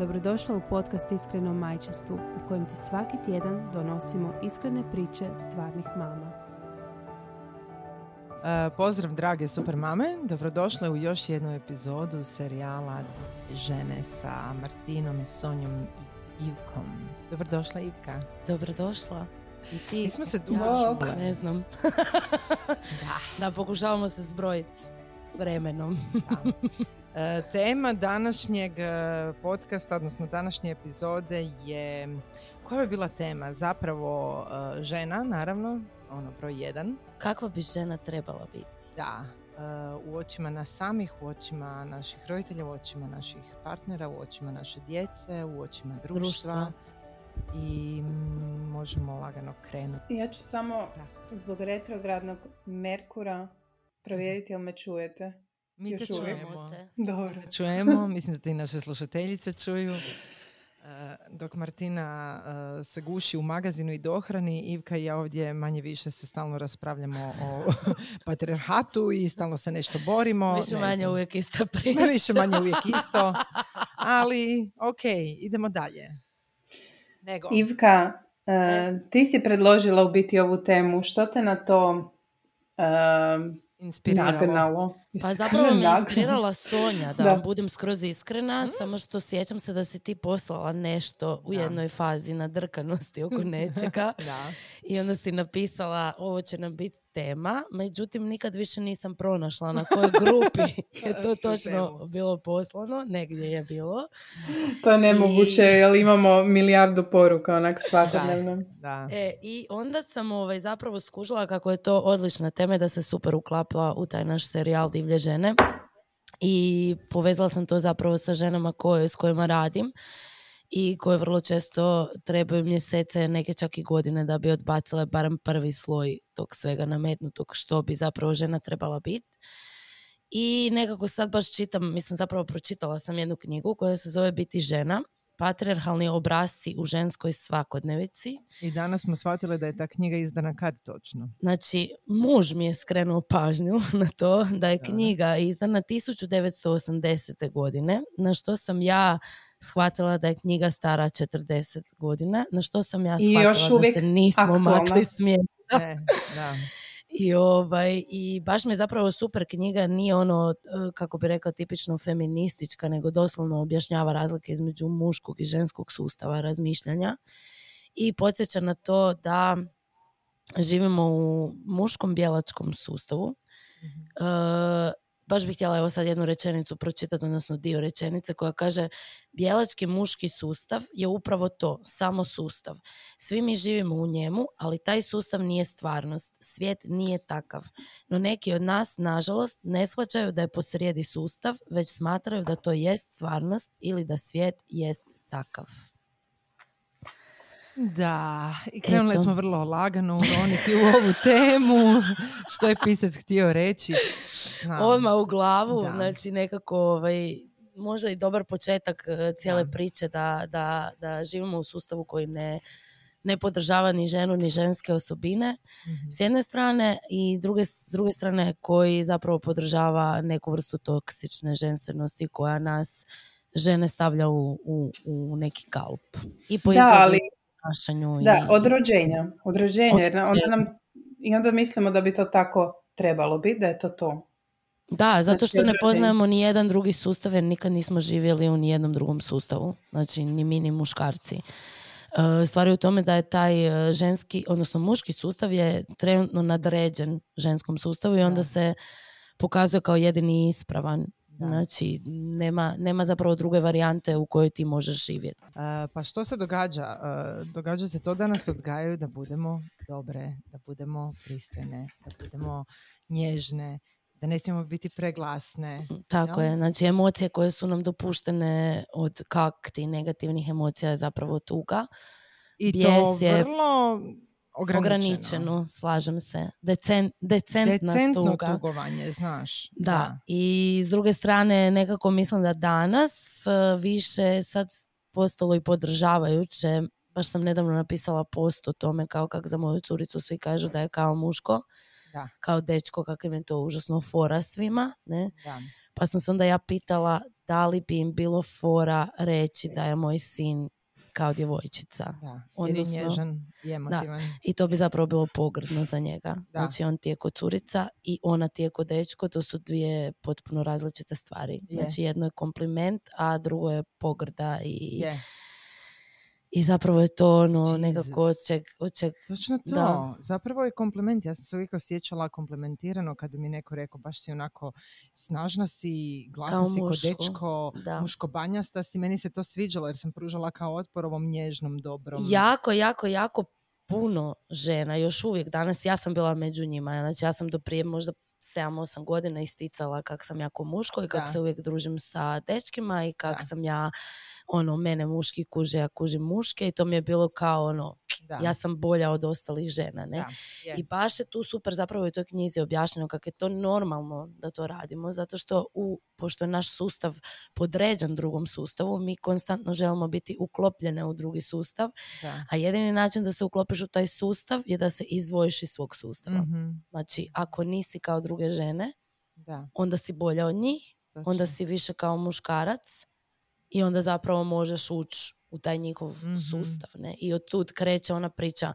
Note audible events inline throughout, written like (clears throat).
Dobrodošla u podcast Iskreno majčinstvu u kojem ti svaki tjedan donosimo iskrene priče stvarnih mama. Uh, pozdrav drage super mame, dobrodošle u još jednu epizodu serijala Žene sa Martinom, Sonjom i Ivkom. Dobrodošla Ivka. Dobrodošla. I ti? Mi smo se dugo čule. Ne znam. (laughs) Da. da, pokušavamo se zbrojiti s vremenom. Da. E, tema današnjeg e, podcasta, odnosno današnje epizode je, koja bi bila tema? Zapravo e, žena, naravno, ono broj jedan. Kakva bi žena trebala biti? Da, e, u očima nas samih, u očima naših roditelja, u očima naših partnera, u očima naše djece, u očima društva. Društva. I možemo lagano krenuti. Ja ću samo zbog retrogradnog Merkura provjeriti jel me čujete. Mi te čujemo. te. Dobro. čujemo, mislim da te i naše slušateljice čuju. (laughs) E, Dok Martina e, se guši u magazinu i dohrani, Ivka i ja ovdje manje više se stalno raspravljamo o (laughs) patriarhatu i stalno se nešto borimo. Više ne manje znam. uvijek ista (laughs) priča. Više manje uvijek isto. Ali, ok, idemo dalje. Nego, Ivka, e, ti si predložila u biti ovu temu. Što te na to inspiriralo. nagnalo? Pa (laughs) zapravo me nagnalo? inspirirala Sonja, da, Da. vam budem skroz iskrena, samo što sjećam se da si ti poslala nešto u Da. jednoj fazi nadrkanosti oko nečega (laughs) Da. i onda si napisala ovo će nam biti tema, međutim nikad više nisam pronašla na kojoj grupi (laughs) (laughs) je to točno bilo poslano, negdje je bilo. To je nemoguće I- jer imamo milijardu poruka onak svakodnevno. Da. E, I onda sam ovaj, zapravo skužila kako je to odlična tema da se super uklapla u taj naš serijal Divlje žene. I povezala sam to zapravo sa ženama koje, s kojima radim i koje vrlo često trebaju mjesece, neke čak i godine da bi odbacile barem prvi sloj tog svega nametnutog što bi zapravo žena trebala biti. I nekako sad baš čitam, mislim zapravo pročitala sam jednu knjigu koja se zove Biti žena, patriarhalni obrasci u ženskoj svakodnevici. I danas smo shvatili da je ta knjiga izdana kad točno. Znači, muž mi je skrenuo pažnju (laughs) na to da je knjiga izdana 1980. godine, na što sam ja shvatila da je knjiga stara 40 godina, na što sam ja I shvatila još da se nismo aktualna. makli smijeti. Ne, (laughs) da. I, ovaj, I baš mi je zapravo super knjiga, nije ono, e, kako bi rekla, tipično feministička, nego doslovno objašnjava razlike između muškog i ženskog sustava razmišljanja. I podsjeća na to da živimo u muškom bijelačkom sustavu. E, baš bih htjela evo sad jednu rečenicu pročitati, odnosno dio rečenice koja kaže bijelački muški sustav je upravo to, samo sustav. Svi mi živimo u njemu, ali taj sustav nije stvarnost. Svijet nije takav. No neki od nas, nažalost, ne shvaćaju da je posrijedi sustav, već smatraju da to jest stvarnost ili da svijet jest takav. Da, i krenuli Eto. smo vrlo lagano uroniti u ovu temu, (laughs) što je pisac htio reći. Znam. Odmah u glavu, Da. znači nekako ovaj, možda i dobar početak e, cijele Da. priče da, da, da živimo u sustavu koji ne, ne podržava ni ženu ni ženske osobine Mhm. s jedne strane i druge, s druge strane koji zapravo podržava neku vrstu toksične ženstvenosti koja nas žene stavlja u, u, u neki kalup. I po Da, izgledu ali ponašanju Da, i- od rođenja. Od rođenja. Od jer onda nam, I onda mislimo da bi to tako trebalo biti, da je to to. Da, zato Znači, što ne poznajemo ni jedan drugi sustav jer nikad nismo živjeli u nijednom drugom sustavu. Znači, ni mi ni muškarci. E, Stvar je u tome da je taj e, ženski, odnosno muški sustav je trenutno nadređen ženskom sustavu i onda Da. se pokazuje kao jedini ispravan. Da. Znači, nema, nema zapravo druge varijante u kojoj ti možeš živjeti. E, pa što se događa? E, događa se to da nas odgajaju da budemo dobre, da budemo pristojne, da budemo nježne, da ne smijemo biti preglasne. Tako Jel? je, znači emocije koje su nam dopuštene od kakti negativnih emocija je zapravo tuga. I Bijes to je vrlo ograničeno. ograničeno, slažem se. Decen, decentna Decentno tuga. tugovanje, znaš. Da. i s druge strane nekako mislim da danas e, više sad postalo i podržavajuće. Baš sam nedavno napisala post o tome kao kak za moju curicu svi kažu da je kao muško, Da, kao dečko, kako im je to užasno fora svima. Ne? da. Pa sam se onda ja pitala da li bi im bilo fora reći da je moj sin kao djevojčica. Da, jer je Odnosno- nježan i emotivan. I to bi zapravo bilo pogrdno za njega. Da. Znači on ti je kod curica i ona ti je kod dečko, to su dvije potpuno različite stvari. Je. Znači jedno je kompliment, a drugo je pogrda i, Je, i zapravo je to ono nekako od Jesus. čeg, od čeg točno to. Da. Zapravo je kompliment. Ja sam se uvijek osjećala komplementirano kad bi mi neko rekao baš si onako snažna si, glasna Kao si ko muško. dečko, Da. muškobanjasta si. Meni se to sviđalo jer sam pružala kao otpor ovom nježnom, dobrom. jako, jako, jako puno žena još uvijek danas ja sam bila među njima znači ja sam do prije možda 7-8 godina isticala kak sam jako muško i kak Da. se uvijek družim sa dečkima i kak Da. sam ja ono mene muški kuže ja kužim muške i to mi je bilo kao ono Da, ja sam bolja od ostalih žena ne da. I baš je tu super zapravo u toj knjizi objašnjeno kako je to normalno da to radimo, zato što u, pošto je naš sustav podređen drugom sustavu, mi konstantno želimo biti uklopljene u drugi sustav, da. a jedini način da se uklopiš u taj sustav je da se izdvojiš iz svog sustava. Mhm, Znači, ako nisi kao druge žene, da, onda si bolja od njih, onda točno. si više kao muškarac i onda zapravo možeš ući u taj njihov Mhm. sustav. Ne? I od tud kreće ona priča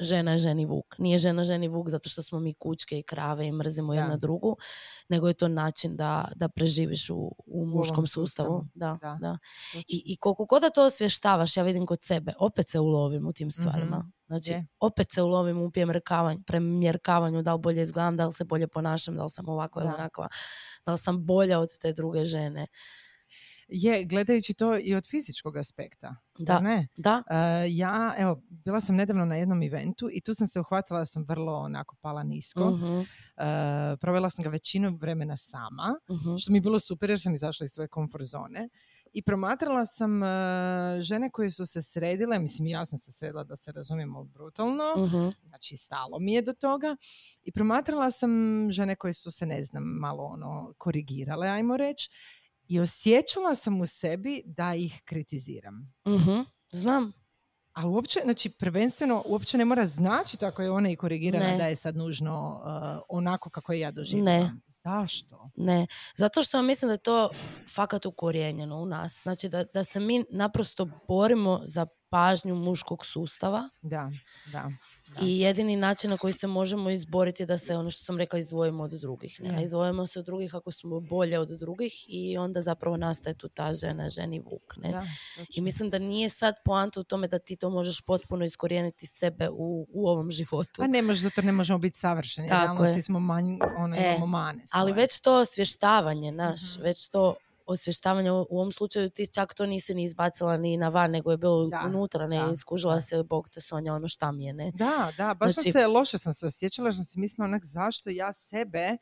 žena je ženi vuk. Nije žena ženi vuk zato što smo mi kučke i krave i mrzimo Da. jedna drugu, nego je to način da, da preživiš u, u muškom sustavu. sustavu. Da, Da. da. I, I koliko god da to osvještavaš, ja vidim kod sebe, opet se ulovim u tim stvarima. Znači, Je. opet se ulovim u premjerkavanju, da li bolje izgledam, da li se bolje ponašam, da li sam ovako ili onakva, da li sam bolja od te druge žene. Je, gledajući to i od fizičkog aspekta. Da. ne? Da, E, ja, evo, bila sam nedavno na jednom eventu i tu sam se uhvatila da sam vrlo onako pala nisko. Mhm, E, provela sam ga većinu vremena sama, mhm. što mi je bilo super jer sam izašla iz svoje komfort zone. I promatrala sam e, žene koje su se sredile, mislim ja sam se sredila da se razumijemo brutalno, Mhm. znači stalo mi je do toga. I promatrala sam žene koje su se, ne znam, malo ono korigirale, ajmo reći. I osjećala sam u sebi da ih kritiziram. Mhm. Znam. Ali uopće, znači prvenstveno uopće ne mora značiti ako je ona i korigirana Ne. da je sad nužno uh, onako kako je ja doživljavam. Zašto? Ne, zato što mislim da je to fakat ukorijenjeno u nas. Znači da, da se mi naprosto borimo za pažnju muškog sustava Da, da. Da. i jedini način na koji se možemo izboriti je da se, ono što sam rekla, izdvojimo od drugih. Ne? Izdvojimo se od drugih ako smo bolje od drugih i onda zapravo nastaje tu ta žena, ženi vuk. Ne? Da, I mislim da nije sad poanta u tome da ti to možeš potpuno iskorijeniti sebe u, u ovom životu. A ne može, zato ne možemo biti savršeni. Tako Realno je. svi smo manj, ono, E, imamo mane Ali svoje. već to osvještavanje, naš, Mhm. već to osvještavanje u ovom slučaju ti čak to nisi ni izbacila ni na van, nego je bilo Da, unutra, ne, da, iskužila da. se, bog te Sonja, ono šta mi je, ne. Da, da, baš Znači- sam se, loše sam se osjećala, sam si mislila onak zašto ja sebe, e,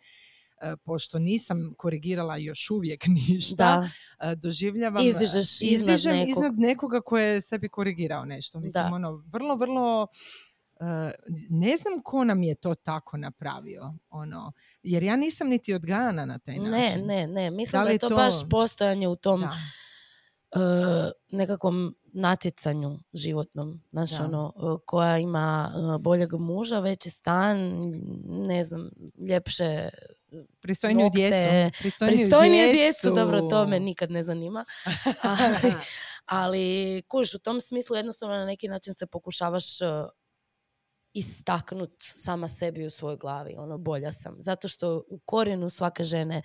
pošto nisam korigirala još uvijek (laughs) ništa, Da, e, doživljavam... Izdižeš iznad izdižem nekog. iznad nekoga koje je sebi korigirao nešto. Mislim, Da. ono, vrlo, vrlo... e, ne znam ko nam je to tako napravio, ono, jer ja nisam niti odgajana na taj ne, način. ne, ne, mislim Da da, je to, to- baš postojanje u tom Da, e, nekakvom natjecanju životnom, znaš, Da. ono, e, koja ima boljeg muža, veći stan, ne znam, ljepše pristojniju nokte, djecu. Pristojniju, pristojnije djecu, dobro, to me nikad ne zanima. (laughs) Ali, ali kuš, u tom smislu jednostavno na neki način se pokušavaš uh, istaknut sama sebi u svojoj glavi, ono bolja sam. Zato što u korijenu svake žene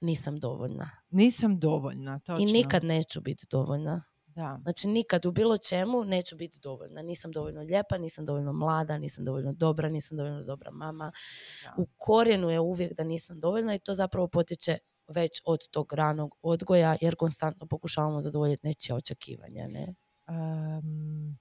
nisam dovoljna. Nisam dovoljna, točno. I nikad neću biti dovoljna. Da. Znači nikad u bilo čemu neću biti dovoljna. Nisam dovoljno lijepa, nisam dovoljno mlada, nisam dovoljno dobra, nisam dovoljno dobra mama. Da. U korijenu je uvijek da nisam dovoljna i to zapravo potiče već od tog ranog odgoja jer konstantno pokušavamo zadovoljiti nečija očekivanja. Ne? Um,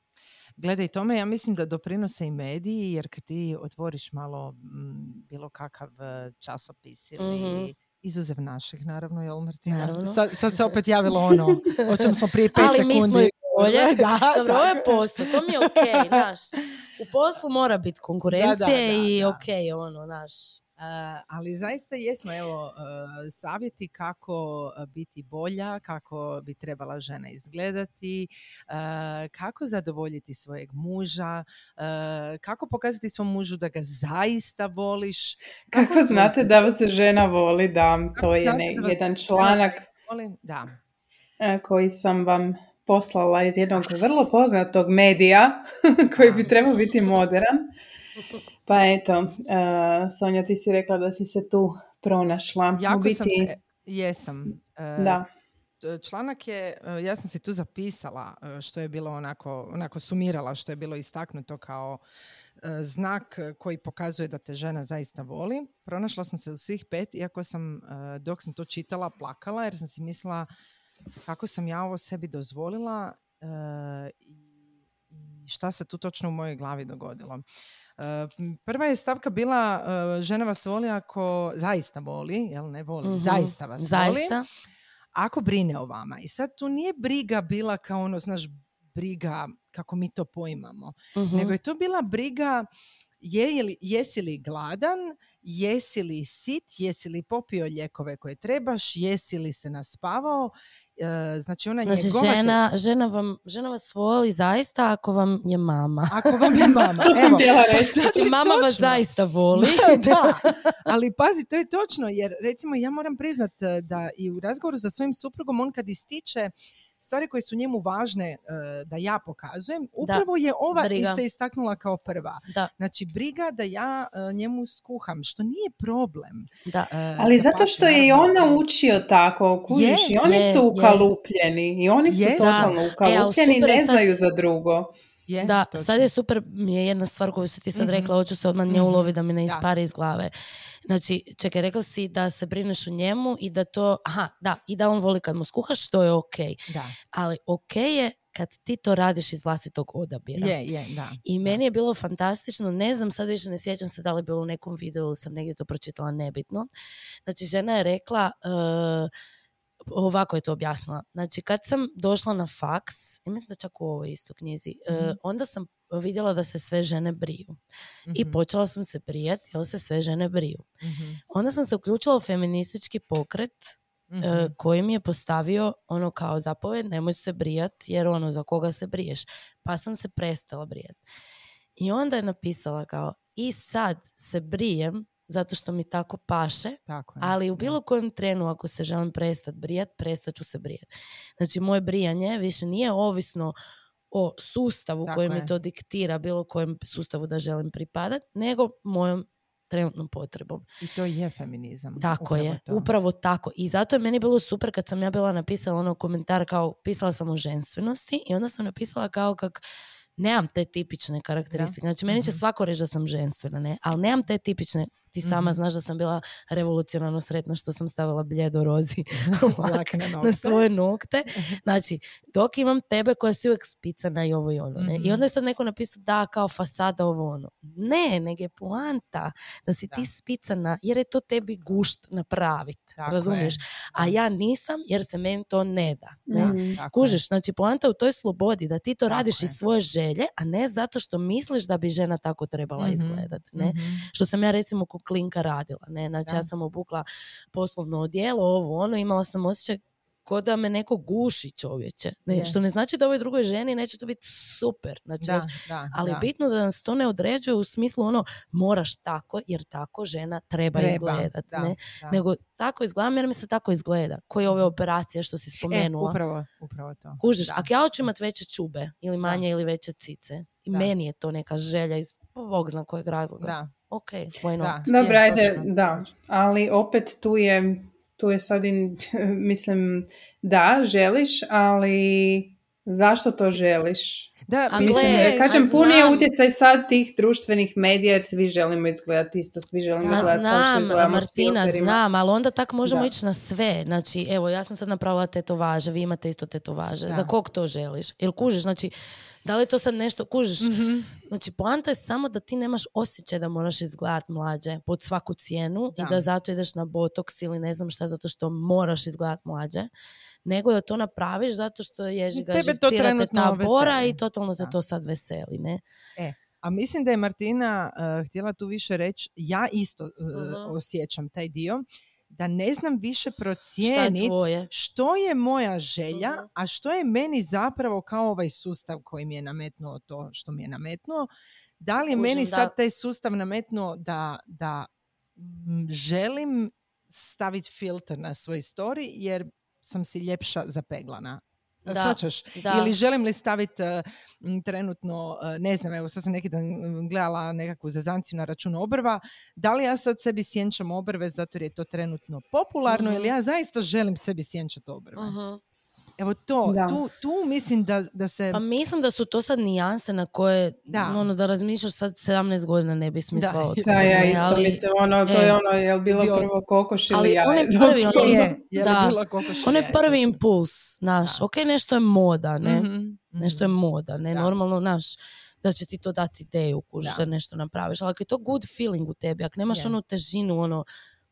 gledaj tome, ja mislim da doprinose i mediji, jer kad ti otvoriš malo mm, bilo kakav eh, časopis ili Mhm. izuzev naših, naravno, jel Martina? Naravno. Sad, sad se opet (laughs) javilo ono, o čem smo prije pet Ali mi sekundi smo i bolje. (laughs) Da, Dobro, ovo je posao, to mi je ok, (laughs) znaš. U poslu mora biti konkurencije Da, da, da, i da. ok, ono, znaš. Ali zaista jesmo, evo, uh, savjeti kako uh, biti bolja, kako bi trebala žena izgledati, uh, kako zadovoljiti svojeg muža, kako pokazati svom mužu da ga zaista voliš. Kako znate da vas žena voli, da, to je ne- jedan članak? Da. e, koji sam vam poslala iz jednog vrlo poznatog medija (laughs) koji bi trebao biti modern. (laughs) Pa eto, e, Sonja, ti si rekla da si se tu pronašla. Jako biti, sam se, jesam. Uh, Da. Članak je, uh, ja sam si tu zapisala uh, što je bilo onako, onako sumirala što je bilo istaknuto kao uh, znak uh, koji pokazuje da te žena zaista voli. Pronašla sam se u svih pet, iako sam uh, dok sam to čitala plakala jer sam si mislila kako sam ja ovo sebi dozvolila uh, i i šta se tu točno u mojoj glavi dogodilo. M, Prva je stavka bila uh, žena vas voli ako zaista voli, jel ne voli, Mhm. zaista vas voli Zaista. ako brine o vama. I sad tu nije briga bila kao ono, znaš, briga kako mi to poimamo, Mhm. nego je to bila briga je li, jesi li gladan, jesi li sit, jesi li popio lijekove koje trebaš, jesi li se naspavao, E, znači ona Znači, njegova... žena, žena, vam, žena vas voli zaista ako vam je mama. (laughs) Ako vam je mama. (laughs) To sam evo. htjela reći. Znači, I mama vas točno. zaista voli. da, (laughs) ali pazi, to je točno, jer recimo ja moram priznat e, da i u razgovoru sa svojim suprugom on kad ističe stvari koje su njemu važne e, da ja pokazujem, upravo je ova briga. i se istaknula kao prva. Da, Znači, briga da ja e, njemu skuham, što nije problem. da. E, Ali zato što je i naravno. on naučio tako, kužiš, i oni je, su je. ukalupljeni, i oni su totalno Da. E, ukalupljeni i ne sad- znaju za drugo. Je, Da, točno. sad je super, mi je jedna stvar koju si ti sad Mhm. rekla, hoću se odmah nje Mhm. ulovi da mi ne ispari iz glave. Znači, čekaj, rekla si da se brineš o njemu i da to, aha, da, i da on voli kad mu skuhaš, to je ok. Da, Ali ok je kad ti to radiš iz vlastitog odabira. je, je, da. I meni je bilo fantastično, ne znam, sad više ne sjećam se da li je bilo u nekom videu ili sam negdje to pročitala, nebitno. Znači, žena je rekla, e, ovako je to objasnila. Znači, kad sam došla na faks, i mislim da čak u ovoj isto knjizi, e, Mhm. onda sam vidjela da se sve žene briju. I Mhm, počela sam se brijati, jer se sve žene briju. mhm, Onda sam se uključila u feministički pokret, mhm. e, koji mi je postavio ono kao zapoved, nemoj se brijat jer ono za koga se briješ. Pa sam se prestala brijat. I onda je napisala kao i sad se brijem zato što mi tako paše, Tako je. ali u bilo kojem trenu ako se želim prestat brijat, prestat ću se brijat. Znači moje brijanje više nije ovisno o sustavu Tako koji mi to diktira, bilo kojem sustavu da želim pripadat, nego mojom trenutnom potrebom. I to je feminizam. Tako upravo je, to. upravo tako. I zato je meni bilo super kad sam ja bila napisala ono komentar kao pisala sam o ženstvenosti i onda sam napisala kao kak nemam te tipične karakteristike. Znači, meni će Mhm. svako reći da sam ženstvena, ne? Ali nemam te tipične, ti sama Mhm. znaš da sam bila revolucionarno sretna što sam stavila bljedo rozi (laughs) (laughs) Lak na na svoje nokte. Znači, dok imam tebe koja si uvijek spicana i ovo i ono. Ne? I Mhm. onda je sad neko napisao da, kao fasada ovo ono. Ne, nego je poanta da si ti Da. spicana jer je to tebi gušt napravit. Tako razumiješ? je. A ja nisam jer se meni to ne da. Ne? Mhm. Kužiš, znači poanta u toj slobodi da ti to Tako radiš je. iz svoje želje, a ne zato što misliš da bi žena tako trebala Mhm, izgledat. Ne? mhm. Što sam ja recimo klinka radila. Ne? Znači Da. ja sam obukla poslovno odijelo, ovo ono, imala sam osjećaj ko da me neko guši čovječe. Ne, Je. Što ne znači da ovoj drugoj ženi neće to biti super. Znači, Da, znači, da, ali da. bitno da nas to ne određuje u smislu ono moraš tako jer tako žena treba, Treba, izgledat. da, ne? Nego tako izgledam jer mi se tako izgleda. Koje ove operacije što si E, spomenula. upravo, upravo to. Kužiš, ako ja hoću imati veće čube ili manje ili veće cice, i Da. meni je to neka želja iz bog zna kojeg razloga. Da, Ok, why not? da. Dobro, je, ajde, točno. da, ali opet tu je, tu je sad, i- (laughs) mislim, da, želiš, ali zašto to želiš? Da, A Mislim, gle, kažem, a pun je utjecaj sad tih društvenih medija jer svi želimo izgledati isto, svi želimo izgledati kao što znam, izgledamo s Martina, filterima. znam, ali onda tako možemo Da. ići na sve. Znači, evo, ja sam sad napravila tetovaže, vi imate isto tetovaže. Da. Za kog to želiš? Jel kužiš, znači, da li to sad nešto, kužiš? Mhm. Znači, poanta je samo da ti nemaš osjećaj da moraš izgledat mlađe pod svaku cijenu Da. i da zato ideš na botoks ili ne znam šta, zato što moraš izgledat mlađe. nego da to napraviš zato što ježi ga Tebe to živcirate ta bora veseli. i totalno te Da. to sad veseli, ne? A mislim da je Martina uh, htjela tu više reći, ja isto uh, Mhm. osjećam taj dio, da ne znam više procijeniti što je moja želja, Mhm. a što je meni zapravo kao ovaj sustav koji mi je nametnuo to što mi je nametnuo. Da li je meni Kužim, da. sad taj sustav nametnuo da, da mm, želim staviti filter na svoj story jer sam si ljepša zapeglana. Da, Svačaš? Da. Ili želim li staviti trenutno, uh, ne znam, evo sad sam neki dan gledala nekakvu zezanciju na računu obrva, da li ja sad sebi sjenčam obrve zato jer je to trenutno popularno Mhm. ili ja zaista želim sebi sjenčati obrve. Mhm. Evo to, Da. tu, tu mislim da, da se... Pa mislim da su to sad nijanse na koje, Da. ono, da razmišljaš sad 17 godina ne bi smislila Da. otkud, Da, ja isto ali- mislim, ono, to e, je ono, je li bilo bio- prvo kokoš ili Ali jaje? onaj (laughs) prvi, ono- je, je Da. bilo kokoš Onaj jaje, prvi točno. impuls, znaš, Da. ok, nešto je moda, ne? Mhm, Nešto je mhm. moda, ne? Da. Normalno, znaš, da će ti to dati ideju, kužiš, Da. da. nešto napraviš. Ali ako je to good feeling u tebi, ako nemaš Je. onu težinu, ono,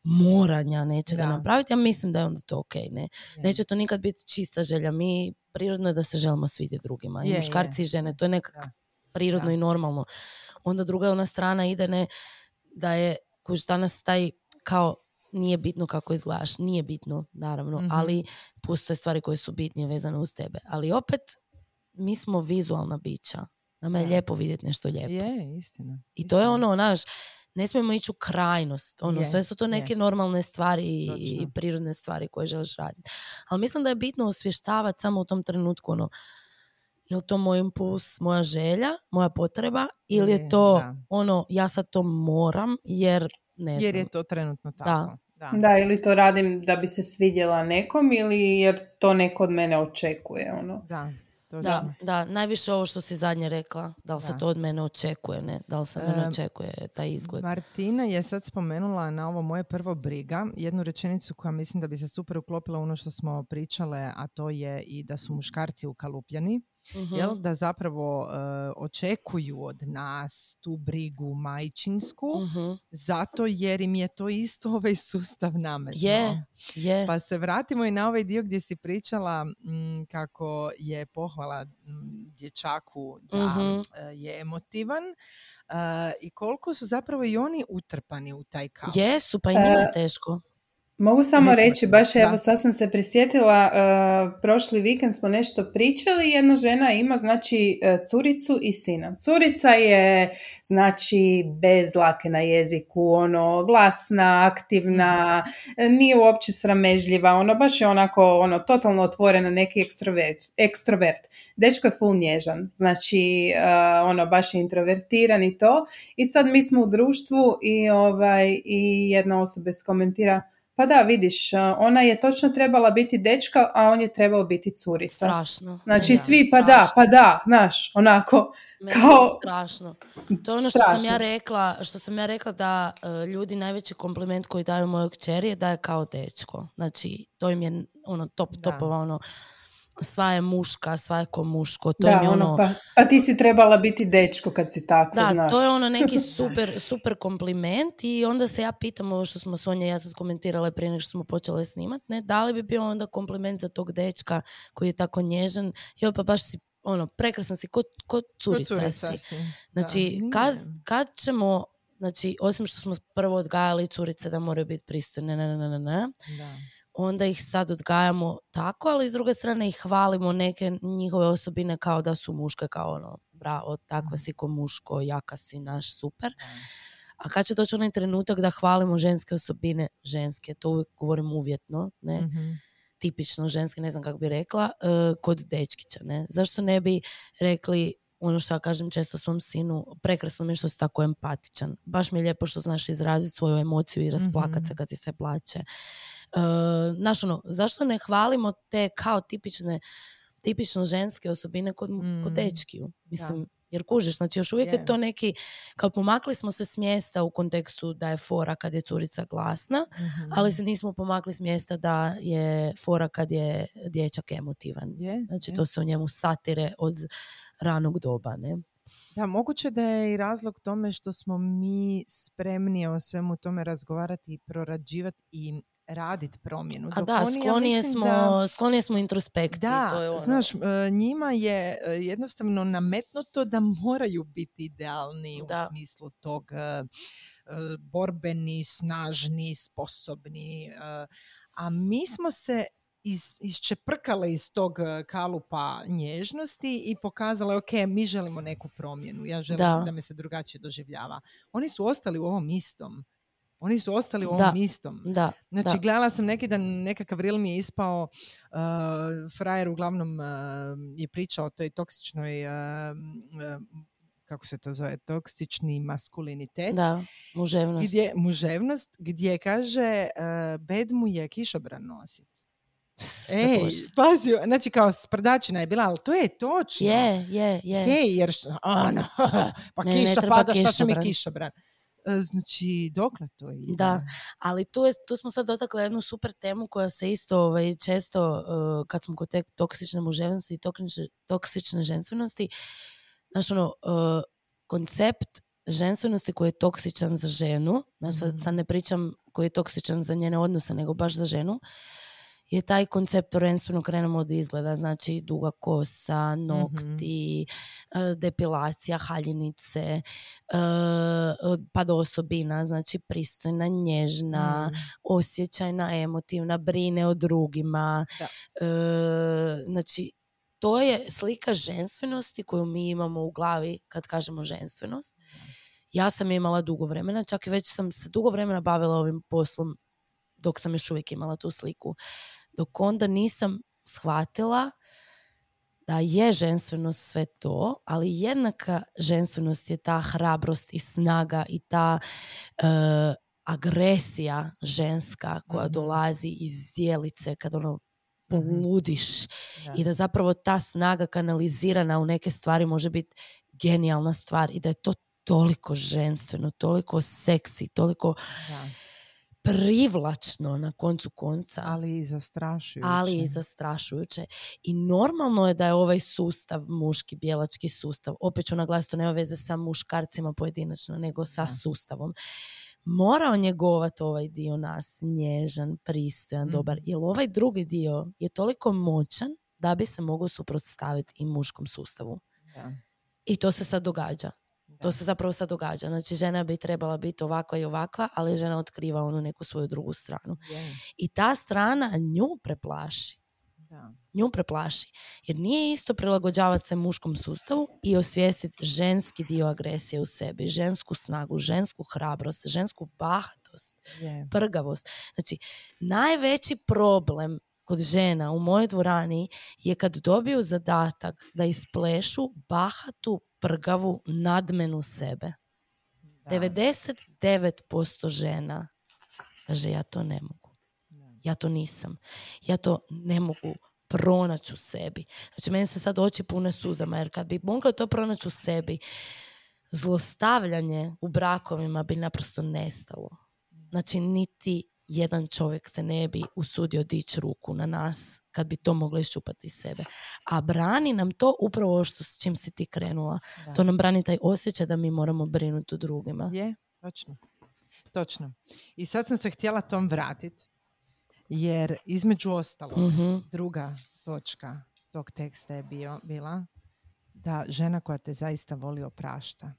moranja nečega Da. napraviti, ja mislim da je onda to ok, ne? Je. Neće to nikad biti čista želja. Mi, prirodno je da se želimo svidjeti drugima. I Je, muškarci i žene, to je nekak Da. prirodno Da. i normalno. Onda druga ona strana ide, ne, da je, kužiš, danas taj, kao, nije bitno kako izgledaš, nije bitno, naravno, Mhm. ali postoje stvari koje su bitnije vezane uz tebe. Ali opet, mi smo vizualna bića. Nama je Da. lijepo vidjeti nešto lijepo. Je, istina. I to je ono, znaš, ne smijemo ići u krajnost. Ono, Je, sve su to je. neke normalne stvari i, i prirodne stvari koje želiš raditi. Ali mislim da je bitno osvještavati samo u tom trenutku ono, je li to moj impuls, moja želja, moja potreba ili je Je, to da. ono, ja sad to moram jer ne Jer znam. je to trenutno tako. Da. Da, ili to radim da bi se svidjela nekom ili jer to neko od mene očekuje, ono. Da, točno. Da, da, najviše ovo što si zadnje rekla, da li se to od mene očekuje, ne? Da li se mene očekuje taj izgled. Martina je sad spomenula na ovo moje prvo briga jednu rečenicu koja mislim da bi se super uklopila u ono što smo pričale, a to je i da su muškarci ukalupljani, Mhm. jel? da zapravo e, očekuju od nas tu brigu majčinsku, Mhm. zato jer im je to isto (laughs) ovaj sustav nametnuo. Je, je. Pa se vratimo i na ovaj dio gdje si pričala mm, kako je pohvala mm, dječaku da e, je emotivan e, i koliko su zapravo i oni utrpani u taj kaos. Jesu, pa i njima je teško. Mogu samo Recimo reći, baš da. evo sad sam se prisjetila, uh, prošli vikend smo nešto pričali, jedna žena ima znači uh, curicu i sina. Curica je znači bez dlake na jeziku, ono glasna, aktivna, e, nije uopće sramežljiva, ono baš je onako ono totalno otvorena, neki ekstrovert. ekstrovert. Dečko je full nježan, znači uh, ono baš je introvertiran i to. I sad mi smo u društvu i ovaj i jedna osoba iskomentira pa da, vidiš, uh, ona je točno trebala biti dečka, a on je trebao biti curica. Strašno. Znači Da, svi, pa da, strašno. pa da, znaš, onako, Meni kao- strašno. To je ono što sam ja rekla, što sam ja rekla da e, ljudi najveći kompliment koji daju mojoj kćeri je da je kao dečko. Znači, to im je ono top Da. topova, ono sva je muška, sva je ko muško. To da, je ono, ono, pa, pa ti si trebala biti dečko kad si tako, da, znaš. to je ono neki (laughs) super, super kompliment i onda se ja pitam ovo što smo Sonja i ja sad komentirale prije nego što smo počele snimat, ne, da li bi bio onda kompliment za tog dečka koji je tako nježan, joj pa baš si ono, prekrasan si, ko, ko Ko curica, curica si. si. Znači, Da, kad, kad ćemo, znači, osim što smo prvo odgajali curice da moraju biti pristojne, ne, ne, ne, ne, ne, Da. Onda ih sad odgajamo tako, ali s druge strane ih hvalimo neke njihove osobine kao da su muške, kao ono, bravo, takva si ko muško, jaka si, naš, super. A kad će doći onaj trenutak da hvalimo ženske osobine, ženske, to uvijek govorim uvjetno, ne, Mhm. tipično ženske, ne znam kako bi rekla, e, kod dečkića, ne? Zašto ne bi rekli ono što ja kažem često svom sinu, prekrasno mi je što si tako empatičan. Baš mi je lijepo što znaš izraziti svoju emociju i rasplakat se Mhm. kad ti se plaće. E, znaš ono, zašto ne hvalimo te kao tipične tipično ženske osobine kod, kod Mm. dečkiju? Mislim, jer kužiš, znači još uvijek je Je. to neki, kao pomakli smo se s mjesta u kontekstu da je fora kad je curica glasna, Mhm. ali se nismo pomakli s mjesta da je fora kad je dječak emotivan. Znači to se u njemu satire od ranog doba, ne? Da, moguće da je i razlog tome što smo mi spremni o svemu tome razgovarati i prorađivati i raditi promjenu. A dok da, oni, ja sklonije, mislim smo, da- sklonije smo introspekciji. Da, to je ono. znaš, e, njima je e, jednostavno nametnuto da moraju biti idealni Da. u smislu tog e, borbeni, snažni, sposobni. a mi smo se iz, iščeprkale iz tog kalupa nježnosti i pokazale, ok, mi želimo neku promjenu, ja želim da, Da. me se drugačije doživljava. Oni su ostali u ovom istom. Oni su ostali u Da. ovom istom. Da, Znači, da. gledala sam neki dan, nekakav reel mi je ispao, uh, frajer uglavnom uh, je pričao o toj toksičnoj, uh, kako se to zove, toksični maskulinitet, da, muževnost. gdje, muževnost, gdje kaže bed mu je kišobran nosit. Ej, pazi, znači kao sprdačina je bila, ali to je točno. Je, je, je. Hej, jer ono, (laughs) pa Ne, kiša pada, šta će mi kišobran. E, Znači, dokle to ide? Da. Ali tu, je, tu smo sad dotakli jednu super temu koja se isto ovaj, često, uh, kad smo kod te toksične muževnosti i toksične, toksične ženstvenosti, znaš ono, uh, koncept ženstvenosti koji je toksičan za ženu, znaš, sad, Mhm. sad ne pričam koji je toksičan za njene odnose, nego baš za ženu, je taj koncept prvenstveno krenemo od izgleda, znači duga kosa, Mhm. nokti, e, depilacija, haljinice, e, pa do osobina, znači pristojna, nježna, Mm. osjećajna, emotivna, brine o drugima. Da. E, znači, to je slika ženstvenosti koju mi imamo u glavi kad kažemo ženstvenost. Ja sam je imala dugo vremena, čak i već sam se dugo vremena bavila ovim poslom dok sam još uvijek imala tu sliku. Dok onda nisam shvatila da je ženstvenost sve to, ali jednaka ženstvenost je ta hrabrost i snaga i ta e, agresija ženska koja Mhm. dolazi iz dijelice kad ono poludiš Da. i da zapravo ta snaga kanalizirana u neke stvari može biti genijalna stvar i da je to toliko ženstveno, toliko seksi, toliko Da. Privlačno na koncu konca. Ali i zastrašujuće. ali i zastrašujuće. I normalno je da je ovaj sustav, muški, bijelački sustav, opet ću naglasiti, to nema veze sa muškarcima pojedinačno, nego sa Da. sustavom, morao njegovati ovaj dio nas, nježan, pristojan, dobar. Mhm. Jer ovaj drugi dio je toliko moćan da bi se mogao suprotstaviti i muškom sustavu. Da. I to se sad događa. To se zapravo sad događa. Znači, žena bi trebala biti ovakva i ovakva, ali žena otkriva onu neku svoju drugu stranu. I ta strana nju preplaši. da. Nju preplaši. Jer nije isto prilagođavati se muškom sustavu i osvijestiti ženski dio agresije u sebi, žensku snagu, žensku hrabrost, žensku bahatost, prgavost. Znači, najveći problem kod žena u mojoj dvorani je kad dobiju zadatak da isplešu bahatu, prgavu, nadmenu sebe. Da. 99% žena kaže ja to ne mogu. Ja to nisam. Ja to ne mogu pronaći u sebi. Znači, meni se sad oči pune suzama, jer kad bi mogla to pronaći u sebi, zlostavljanje u brakovima bi naprosto nestalo. Znači, niti jedan čovjek se ne bi usudio dići ruku na nas kad bi to moglo iščupati iz sebe. A brani nam to upravo što s čim si ti krenula. Da. To nam brani taj osjećaj da mi moramo brinuti o drugima. Je, točno. Točno. I sad sam se htjela tom vratiti, jer između ostalog, Mhm. druga točka tog teksta je bio, bila da žena koja te zaista voli oprašta.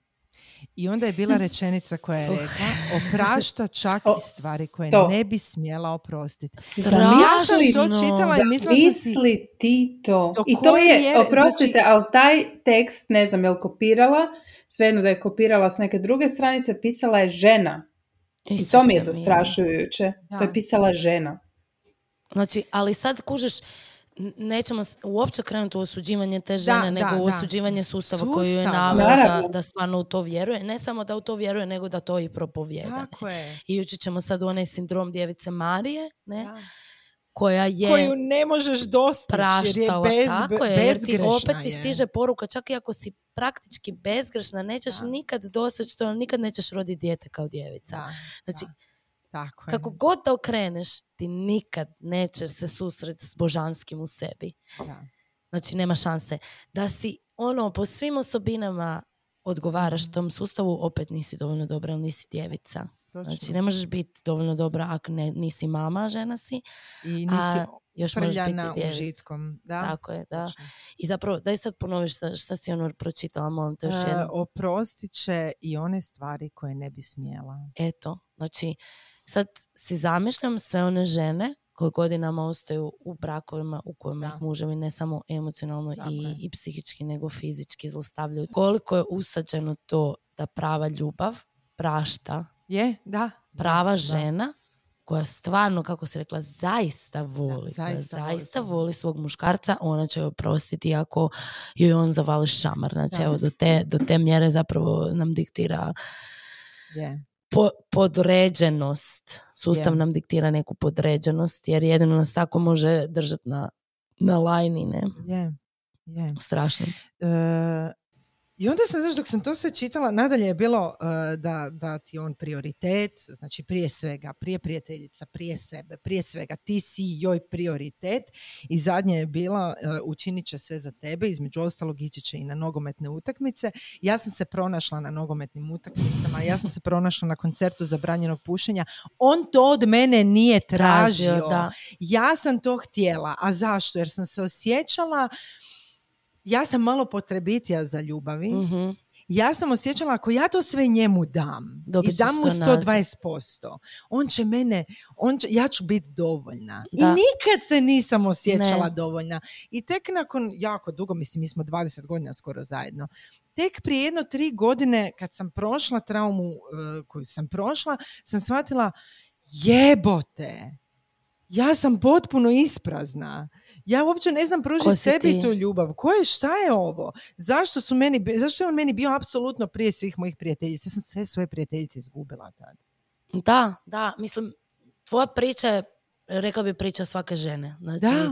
I onda je bila (laughs) rečenica koja je rekla oprašta čak O, i stvari koje to. ne bi smjela oprostiti. Strašno. Ja sam to čitala i mislila sam si, Zamisli ti to. Do I to je, mjere, oprostite, znači- ali taj tekst, ne znam, je li kopirala, svejedno da je kopirala s neke druge stranice, pisala je žena. I to mi je zastrašujuće. Da. To je pisala žena. Znači, ali sad kužeš, nećemo uopće krenuti u osuđivanje te žene, Da, nego da, u da. osuđivanje sustava koji ju je naveo da, da stvarno u to vjeruje. Ne samo da u to vjeruje, nego da to i propovjeda. tako je. I ući ćemo sad u onaj sindrom djevice Marije, ne? Da. koja je Koju ne možeš dostići jer je praštala. bez, tako je, jer ti opet ti stiže poruka, čak i ako si praktički bezgrešna, nećeš Da. nikad doseći to, nikad nećeš roditi dijete kao djevica. Da, Znači, da. Tako je. kako god da okreneš, ti nikad nećeš se susreti s božanskim u sebi. Da. Znači, nema šanse. Da si ono, po svim osobinama odgovaraš Mhm. tom sustavu, opet nisi dovoljno dobra, jer nisi djevica. točno. Znači, ne možeš biti dovoljno dobra ako ne, nisi mama, žena si. I nisi A još možeš biti djevica. užitkom. Da, Tako je, da. točno. I zapravo, daj sad ponoviš šta, šta si ono pročitala, molim te još E, jednom. oprostit će i one stvari koje ne bi smjela. Eto, znači, sad si zamišljam sve one žene koje godinama ostaju u brakovima u kojima Da. ih muževi ne samo emocionalno i, i psihički, nego fizički zlostavljaju. Koliko je usađeno to da prava ljubav prašta, Je, da. prava da. žena koja stvarno, kako si rekla, zaista voli, koja zaista voli zaista svog voli svog muškarca, ona će joj oprostiti ako joj on zavali šamar. Znači, Da. evo, do te, do te mjere zapravo nam diktira Je. Po, podređenost. Sustav Je. nam diktira neku podređenost, jer jedino nas tako može držati na, na lajni, ne? Je. Je. Strašno. E, I onda sam, znaš, dok sam to sve čitala, nadalje je bilo e, da, da ti on prioritet, znači prije svega, prije prijateljica, prije sebe, prije svega, ti si joj prioritet i zadnje je bila e, učinit će sve za tebe, između ostalog ići će i na nogometne utakmice. Ja sam se pronašla na nogometnim utakmicama, ja sam se pronašla na koncertu zabranjenog pušenja. On to od mene nije tražio. da. Ja sam to htjela. A zašto? Jer sam se osjećala ja sam malo potrebitija za ljubavi. Mhm. Ja sam osjećala ako ja to sve njemu dam Dobit i dam mu to nazad. 120%, on će mene, on će, ja ću biti dovoljna. I nikad se nisam osjećala Ne. dovoljna. I tek nakon jako dugo, mislim, mi smo 20 godina skoro zajedno, tek prije jedno tri godine kad sam prošla traumu eh, koju sam prošla, sam shvatila jebote, ja sam potpuno isprazna. Ja uopće ne znam pružiti sebi ti? tu ljubav. Ko je, šta je ovo? Zašto su meni, zašto je on meni bio apsolutno prije svih mojih prijateljica? Ja sam sve svoje prijateljice izgubila tad. Da, da, mislim, tvoja priča je, rekla bi priča svake žene. Znači, Da,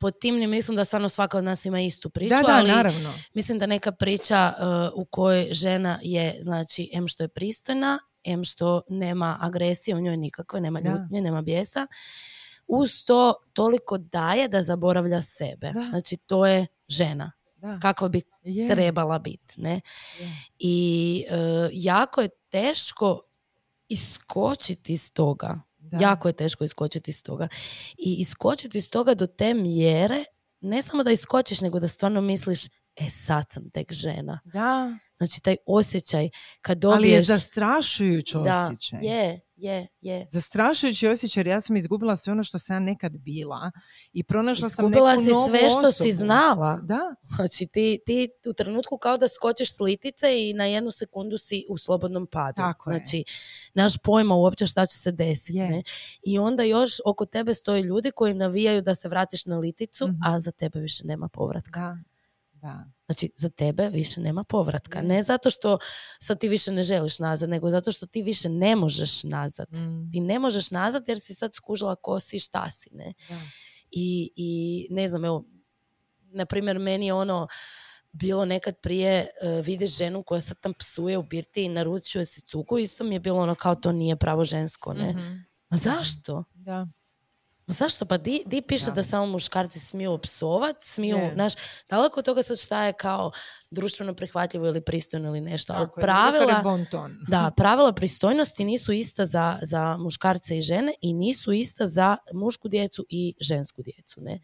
pod tim ne mislim da stvarno svaka od nas ima istu priču, da, da, ali naravno. mislim da neka priča uh, u kojoj žena je, znači, em što je pristojna, em što nema agresije u njoj nikakve, nema Da. ljutnje, nema bijesa, uz to toliko daje da zaboravlja sebe. Da. Znači, to je žena. Da. Kakva bi Je, trebala biti, ne? je. I e, jako je teško iskočiti iz toga. Da. Jako je teško iskočiti iz toga. I iskočiti iz toga do te mjere, ne samo da iskočiš, nego da stvarno misliš, e sad sam tek žena. Da, Znači taj osjećaj kad dobiješ... ali je zastrašujući da, osjećaj. je, je, je. Zastrašujući osjećaj ja sam izgubila sve ono što sam ja nekad bila i pronašla sam Izgubila neku si novu sve što si znala. Da, Znači ti, ti u trenutku kao da skočiš s litice i na jednu sekundu si u slobodnom padu. Tako je. znači, naš pojma uopće šta će se desiti. Je. Ne? I onda još oko tebe stoje ljudi koji navijaju da se vratiš na liticu, Mhm. a za tebe više nema povratka. da, da. Znači, za tebe više nema povratka. Ne zato što sad ti više ne želiš nazad, nego zato što ti više ne možeš nazad. Mm, Ti ne možeš nazad jer si sad skužila ko si i šta si, ne? da. I, I ne znam, evo, na primjer, meni je ono bilo nekad prije uh, vidiš ženu koja sad tam psuje u birti i naručuje si cugu, isto mi je bilo ono kao to nije pravo žensko, ne? Mhm, Ma zašto? Da. Zašto? Pa di, di piše da. Da. samo muškarci smiju psovat, smiju, Je. znaš, daleko od toga sad šta je kao društveno prihvatljivo ili pristojno ili nešto, ali Tako stvar je pravila... bon ton. Da, pravila pristojnosti nisu ista za, za muškarce i žene i nisu ista za mušku djecu i žensku djecu. Ne?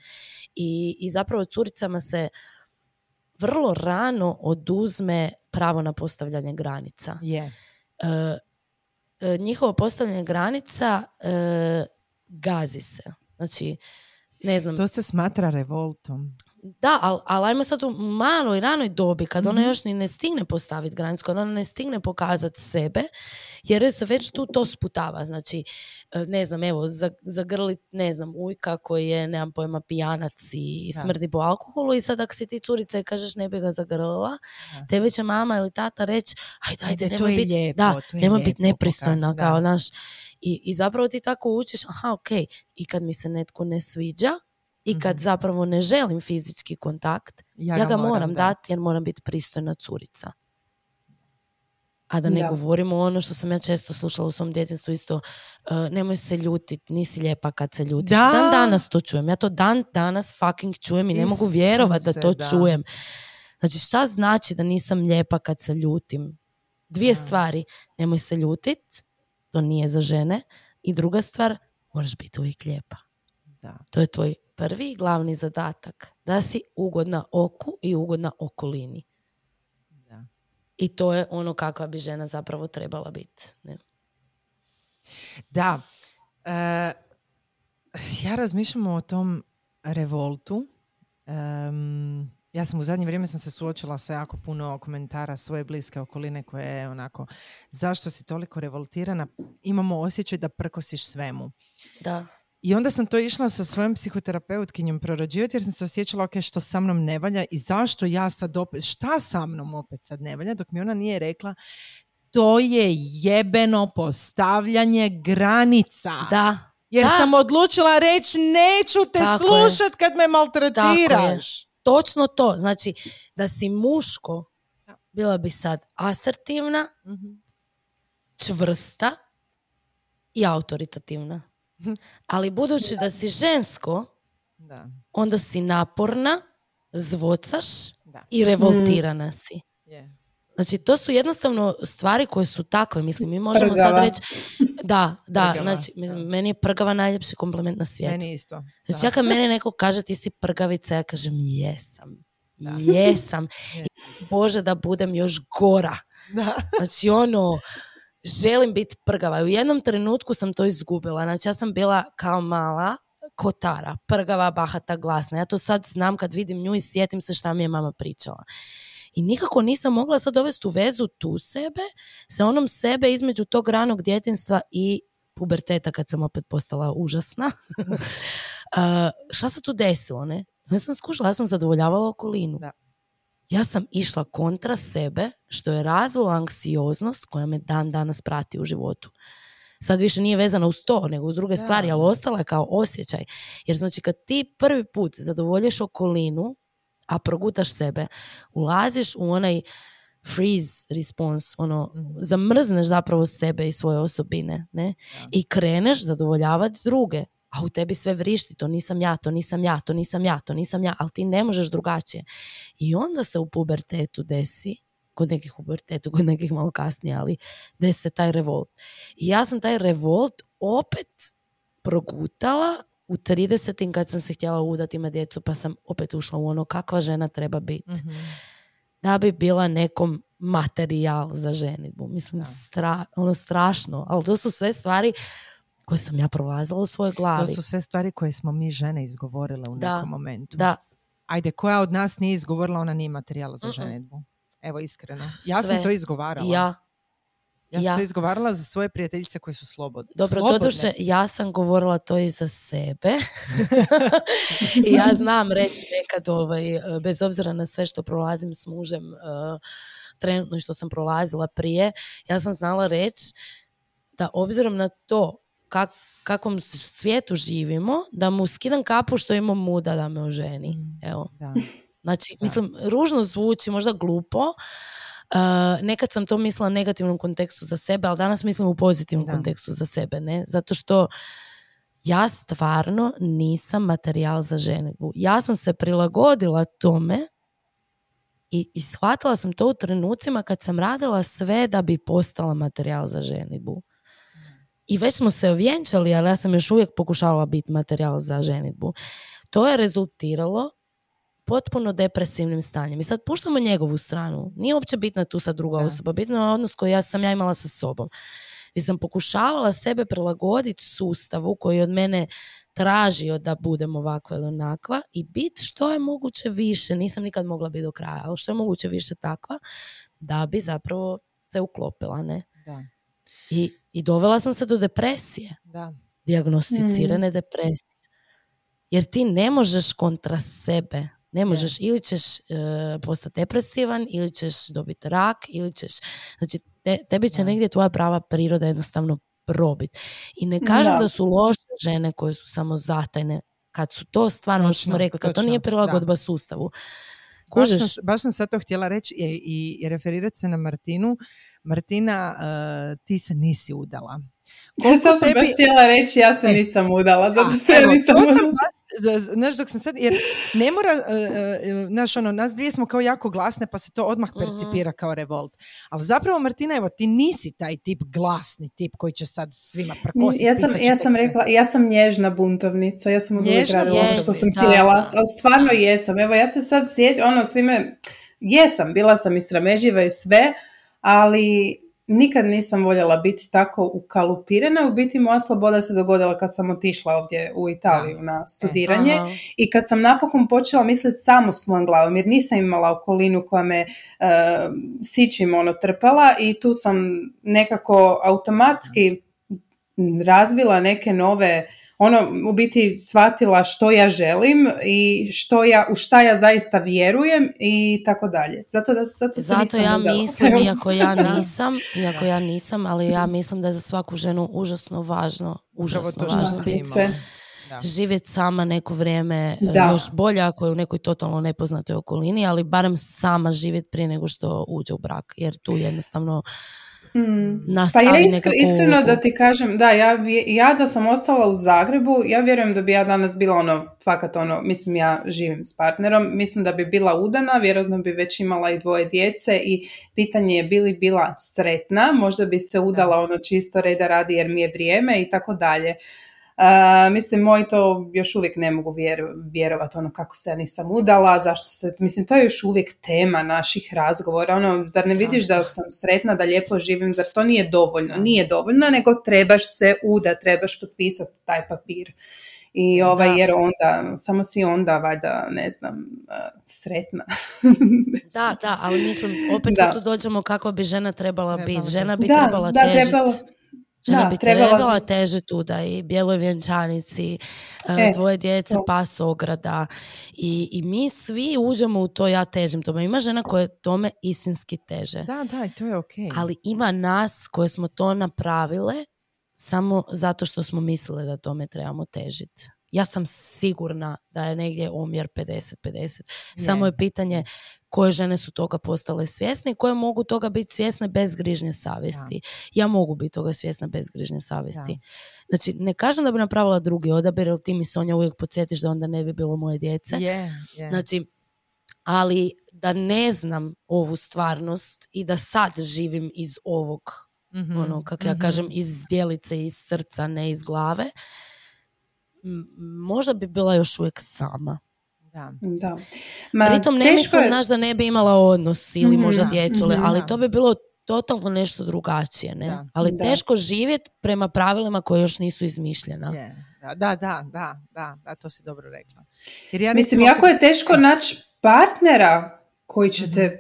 I, I zapravo curicama se vrlo rano oduzme pravo na postavljanje granica. Je. E, njihovo postavljanje granica e, gazi se. Znači, ne znam, To se smatra revoltom. Da, ali al ajmo sad u maloj, ranoj dobi, kad ona Mhm. još ni ne stigne postaviti granicu, kad ona ne stigne pokazati sebe, jer joj se već tu to sputava. Znači, e, ne znam, evo, za- zagrlit, ne znam, ujka koji je, nemam pojma, pijanac i Da. smrdi po alkoholu i sad ako si ti curica i kažeš ne bi ga zagrlila, Da. tebi će mama ili tata reći, ajde, ajde, Ajde, nemoj biti, da, nemoj biti nepristojna, kao naš. I, I zapravo ti tako učiš, aha, ok, i kad mi se netko ne sviđa, i kad Mhm. zapravo ne želim fizički kontakt, ja, ga moram dat. dati jer moram biti pristojna curica. A da ne Da. govorimo ono što sam ja često slušala u svom djetinstvu isto, uh, nemoj se ljutit, nisi lijepa kad se ljutiš. Da. Dan danas to čujem. Ja to dan danas fucking čujem i ne mogu Isuse, vjerovat da to da. čujem. Znači šta znači da nisam lijepa kad se ljutim? Dvije Da. stvari. Nemoj se ljutit to nije za žene. I druga stvar, moraš biti uvijek lijepa. Da. To je tvoj prvi glavni zadatak. Da si ugodna oku i ugodna okolini. Da. I to je ono kakva bi žena zapravo trebala biti. Ne? Da. E, ja razmišljam o tom revoltu. Em, ja sam u zadnje vrijeme sam se suočila sa jako puno komentara svoje bliske okoline koje je onako zašto si toliko revoltirana? Imamo osjećaj da prkosiš svemu. Da. I onda sam to išla sa svojom psihoterapeutkinjom prorađivati jer sam se osjećala ok, što sa mnom ne valja i zašto ja sad opet, šta sa mnom opet sad ne valja, dok mi ona nije rekla to je jebeno postavljanje granica. Da. Jer Da. sam odlučila reći neću te Tako je. slušat kad me maltretiraš. Točno to. Znači, da si muško, bila bi sad asertivna, Mhm. čvrsta i autoritativna. (laughs) Ali budući da si žensko, Da, onda si naporna, zvocaš da. i revoltirana si. Je. Znači, to su jednostavno stvari koje su takve. Mislim, mi možemo sad reći... Da, da, Prgava, znači, mislim, da. meni je prgava najljepši kompliment na svijetu. Meni isto. Znači, ja kad mene neko kaže ti si prgavica, ja kažem jesam. Da. Jesam. (laughs) Bože da budem još gora. Da. Znači ono, želim biti prgava. U jednom trenutku sam to izgubila. Znači ja sam bila kao mala kotara, prgava, bahata, glasna. Ja to sad znam kad vidim nju i sjetim se šta mi je mama pričala. I nikako nisam mogla sad dovesti u vezu tu sebe sa onom sebe između tog ranog djetinstva i puberteta kad sam opet postala užasna. (laughs) (laughs) Uh, šta se tu desilo, ne? Ja sam skušala, ja sam zadovoljavala okolinu. Da. Ja sam išla kontra sebe, što je razvila anksioznost koja me dan danas prati u životu. Sad više nije vezana uz to, nego uz druge Da. stvari, ali ostala je kao osjećaj. Jer znači kad ti prvi put zadovoljiš okolinu, a progutaš sebe, ulaziš u onaj freeze response, ono, Mhm. zamrzneš zapravo sebe i svoje osobine, ne? Da. I kreneš zadovoljavati druge. A u tebi sve vrišti, to nisam ja, to nisam ja, to nisam ja, to nisam ja, ali ti ne možeš drugačije. I onda se u pubertetu desi, kod nekih u pubertetu, kod nekih malo kasnije, ali desi se taj revolt. I ja sam taj revolt opet progutala u 30 kad sam se htjela udati ima djecu, pa sam opet ušla u ono kakva žena treba biti Mhm. da bi bila nekom materijal za ženitbu. Mislim, stra, ono strašno. Ali to su sve stvari koje sam ja prolazila u svojoj glavi. To su sve stvari koje smo mi žene izgovorile u Da. nekom momentu. Da, Ajde, koja od nas nije izgovorila, ona nije materijala za ženitbu. Evo, iskreno. Ja Sve. sam to izgovarala. ja. Ja sam ja. to izgovarala za svoje prijateljice koje su slobodne. Dobro, Slobodne. doduše, ja sam govorila to i za sebe. (laughs) I ja znam reći nekad, ovaj, bez obzira na sve što prolazim s mužem, e, trenutno i što sam prolazila prije, ja sam znala reći da obzirom na to kak, kakvom svijetu živimo, da mu skidam kapu što ima muda da me oženi. Mm. Evo. Da. Znači, Da. mislim, ružno zvuči, možda glupo. Uh, nekad sam to mislila u negativnom kontekstu za sebe, ali danas mislim u pozitivnom Da. kontekstu za sebe, ne? Zato što ja stvarno nisam materijal za ženitbu. Ja sam se prilagodila tome i, i shvatila sam to u trenucima kad sam radila sve da bi postala materijal za ženitbu. I već smo se ovjenčali, ali ja sam još uvijek pokušavala biti materijal za ženitbu. To je rezultiralo potpuno depresivnim stanjem. I sad puštamo njegovu stranu. Nije uopće bitna tu sad druga Da. osoba. Bitno je odnos koji ja sam ja imala sa sobom. I sam pokušavala sebe prilagoditi sustavu koji od mene tražio da budem ovakva ili onakva i biti što je moguće više. Nisam nikad mogla biti do kraja, ali što je moguće više takva da bi zapravo se uklopila. Ne? Da. I, I dovela sam se do depresije Da. dijagnosticirane depresije. Jer ti ne možeš kontra sebe. Ne možeš, ili ćeš e, postati depresivan, ili ćeš dobiti rak, ili ćeš... Znači, te- tebi će Da. negdje tvoja prava priroda jednostavno probit. I ne kažem da, Da. su loše žene koje su samo zatajne, kad su to stvarno, što smo rekli, kad to točno, nije da. prilagodba sustavu. Baš Kužiš? sam, s- baš sam sad to htjela reći i, i, i referirati se na Martinu. Martina, eh, ti se nisi udala. Koliko sam tebi- baš htjela reći, ja se E. nisam udala, zato se evo, nisam to sam udala. baš- Znaš, dok sam sad, jer ne mora, e, znaš, ono, nas dvije smo kao jako glasne, pa se to odmah Mhm. percipira kao revolt. Ali zapravo, Martina, evo, ti nisi taj tip glasni tip koji će sad svima prkositi. Ja sam, ja sam rekla, ja sam nježna buntovnica, ja sam od uvijek radila ono što sam htjela, ali stvarno jesam. Evo, ja se sad sjećam, ono, svime, jesam, bila sam i srameživa i sve, ali nikad nisam voljela biti tako ukalupirana. U biti moja sloboda se dogodila kad sam otišla ovdje u Italiju na studiranje. Aha. I kad sam napokon počela misliti samo svojom glavom, jer nisam imala okolinu koja me e, sićim ono trpala i tu sam nekako automatski razvila neke nove ono u biti shvatila što ja želim i što ja, u šta ja zaista vjerujem i tako dalje. Zato da zato se Zato ja udala. mislim, (laughs) iako ja nisam, iako ja nisam, ali ja mislim da je za svaku ženu užasno važno, užasno to važno biti živjeti sama neko vrijeme, e, Da. još bolje ako je u nekoj totalno nepoznatoj okolini, ali barem sama živjeti prije nego što uđe u brak, jer tu jednostavno Mm. Pa ja nekakvu iskreno da ti kažem, da, ja, ja da sam ostala u Zagrebu, ja vjerujem da bi ja danas bila ono, fakat ono, mislim ja živim s partnerom, mislim da bi bila udana, vjerojatno bi već imala i dvoje djece i pitanje je bi li bila sretna, možda bi se udala ono čisto reda radi jer mi je vrijeme i tako dalje. Uh, mislim, moji to još uvijek ne mogu vjer- vjerovati ono kako se ja nisam udala, zašto se, mislim, to je još uvijek tema naših razgovora, ono, zar ne vidiš da sam sretna, da lijepo živim, zar to nije dovoljno? Nije dovoljno, nego trebaš se uda, trebaš potpisati taj papir. I ovaj, Da. jer onda, samo si onda, valjda, ne znam, uh, sretna. (laughs) Da, da, ali mislim, opet Da. tu dođemo kako bi žena trebala Trebala biti. Žena bi Da, trebala da, težiti. trebala- Žena da, bi trebala trebala bi. težiti u da i bijeloj vjenčanici, e, E, dvoje djece, to. pas ograda. I, I mi svi uđemo u to ja težim tome. Ima žena koje tome istinski teže. Da, da, to je okej. Ali ima nas koje smo to napravile samo zato što smo mislile da tome trebamo težiti. Ja sam sigurna da je negdje omjer 50-50. Samo je pitanje koje žene su toga postale svjesne i koje mogu toga biti svjesne bez grižnje savjesti. Ja mogu biti toga svjesna bez grižnje savjesti. Znači, ne kažem da bi napravila drugi odabir, jer ti mi Sonja uvijek podsjetiš da onda ne bi bilo moje djece. Je, je. Znači, ali da ne znam ovu stvarnost i da sad živim iz ovog, Mhm, ono, kako ja mhm. kažem, iz djelice, iz srca, ne iz glave, možda bi bila još uvijek sama. Da. Da. Ma, Pritom ne mislim, je- znaš, da ne bi imala odnos ili Mhm, možda da, djecu, ali- mhm, ali da. to bi bilo totalno nešto drugačije, ne? Da. Ali Da. teško živjeti prema pravilima koje još nisu izmišljena. Je, da, da, da, da, da, da, to si dobro rekla. Jer ja Mislim, jako je teško naći partnera koji će Mhm. te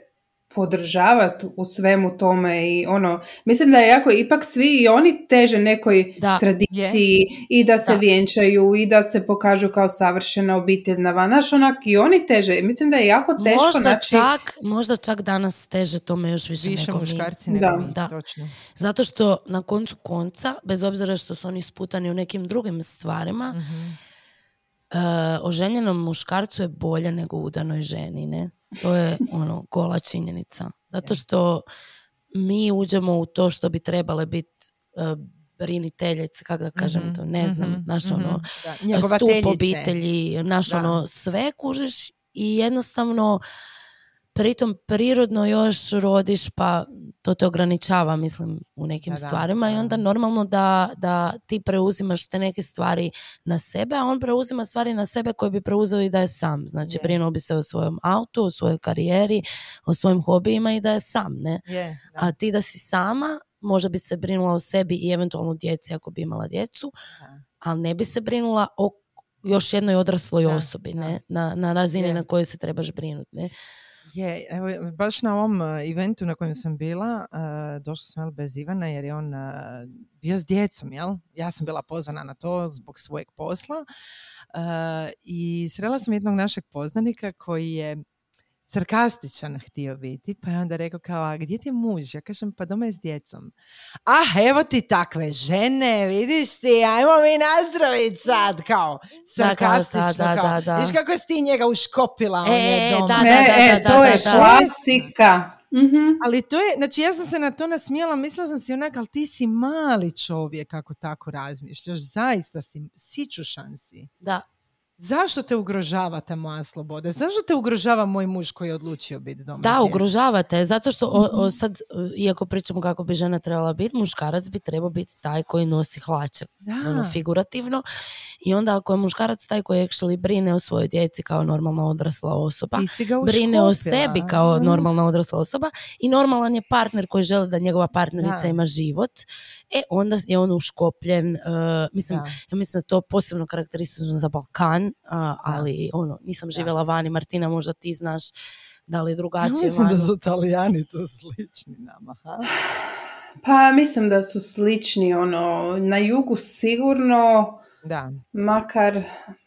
podržavati u svemu tome i ono, mislim da je jako, ipak svi i oni teže nekoj Da, tradiciji i da se Da. vjenčaju i da se pokažu kao savršena obitelj na van. Znaš, onak i oni teže. Mislim da je jako teško Možda naći... čak, možda čak danas teže tome još više, više nego mi. muškarci nego Da. mi, Da. točno. Zato što na koncu konca, bez obzira što su oni sputani u nekim drugim stvarima, Mhm. E, oženjenom muškarcu je bolje nego udanoj ženi, ne? To je (laughs) ono gola činjenica. Zato što mi uđemo u to što bi trebale biti e, briniteljice, kako da kažem Mhm, to, ne znam, mhm, naš mhm. ono, Da, stup obitelji, naš Da. ono, sve kužiš i jednostavno pritom prirodno još rodiš pa to te ograničava mislim u nekim Da, da, stvarima i da. onda normalno da, da ti preuzimaš te neke stvari na sebe, a on preuzima stvari na sebe koje bi preuzeo i da je sam. Znači Je. brinuo bi se o svojom autu, o svojoj karijeri, o svojim hobijima i da je sam, ne? Da. A ti da si sama, možda bi se brinula o sebi i eventualno djeci ako bi imala djecu, ali ne bi se brinula o još jednoj odrasloj Da, osobi, da. ne? Na, na razini Je. na kojoj se trebaš brinuti, ne? Je, evo, baš na ovom uh, eventu na kojem sam bila, uh, došla sam bez Ivana jer je on uh, bio s djecom, jel? Ja sam bila pozvana na to zbog svojeg posla i srela sam jednog našeg poznanika koji je sarkastičan htio biti, pa je onda rekao kao, a gdje ti je muž? Ja kažem, pa doma je s djecom. Ah, evo ti takve žene, vidiš ti, ajmo mi nazdravit sad, kao, sarkastično, da, da, kao, da, vidiš kako si ti njega uškopila, on je E, doma. da, Ne, da, e, da, to je klasika. Mhm. Ali to je, znači ja sam se na to nasmijala, mislila sam si onak, ali ti si mali čovjek kako tako razmišljaš, zaista si, sičušan si. Da, Zašto te ugrožava ta moja sloboda? Zašto te ugrožava moj muž koji je odlučio biti doma? Da, djecom? ugrožavate, zato što o, o sad, e, iako pričamo kako bi žena trebala biti, muškarac bi trebao biti taj koji nosi hlače, Da. ono figurativno. I onda ako je muškarac taj koji actually brine o svojoj djeci kao normalna odrasla osoba, brine o sebi kao Mhm. normalna odrasla osoba i normalan je partner koji želi da njegova partnerica Da. ima život, e onda je on uškopljen, e, mislim, Da. ja mislim da to posebno karakteristično za Balkan, a, ali ono, nisam živjela vani, Martina, možda ti znaš da li je Ja drugačije mislim da vani. su Italijani tu slični nama. Ha? (sighs) Pa mislim da su slični, ono, na jugu sigurno, Da. makar...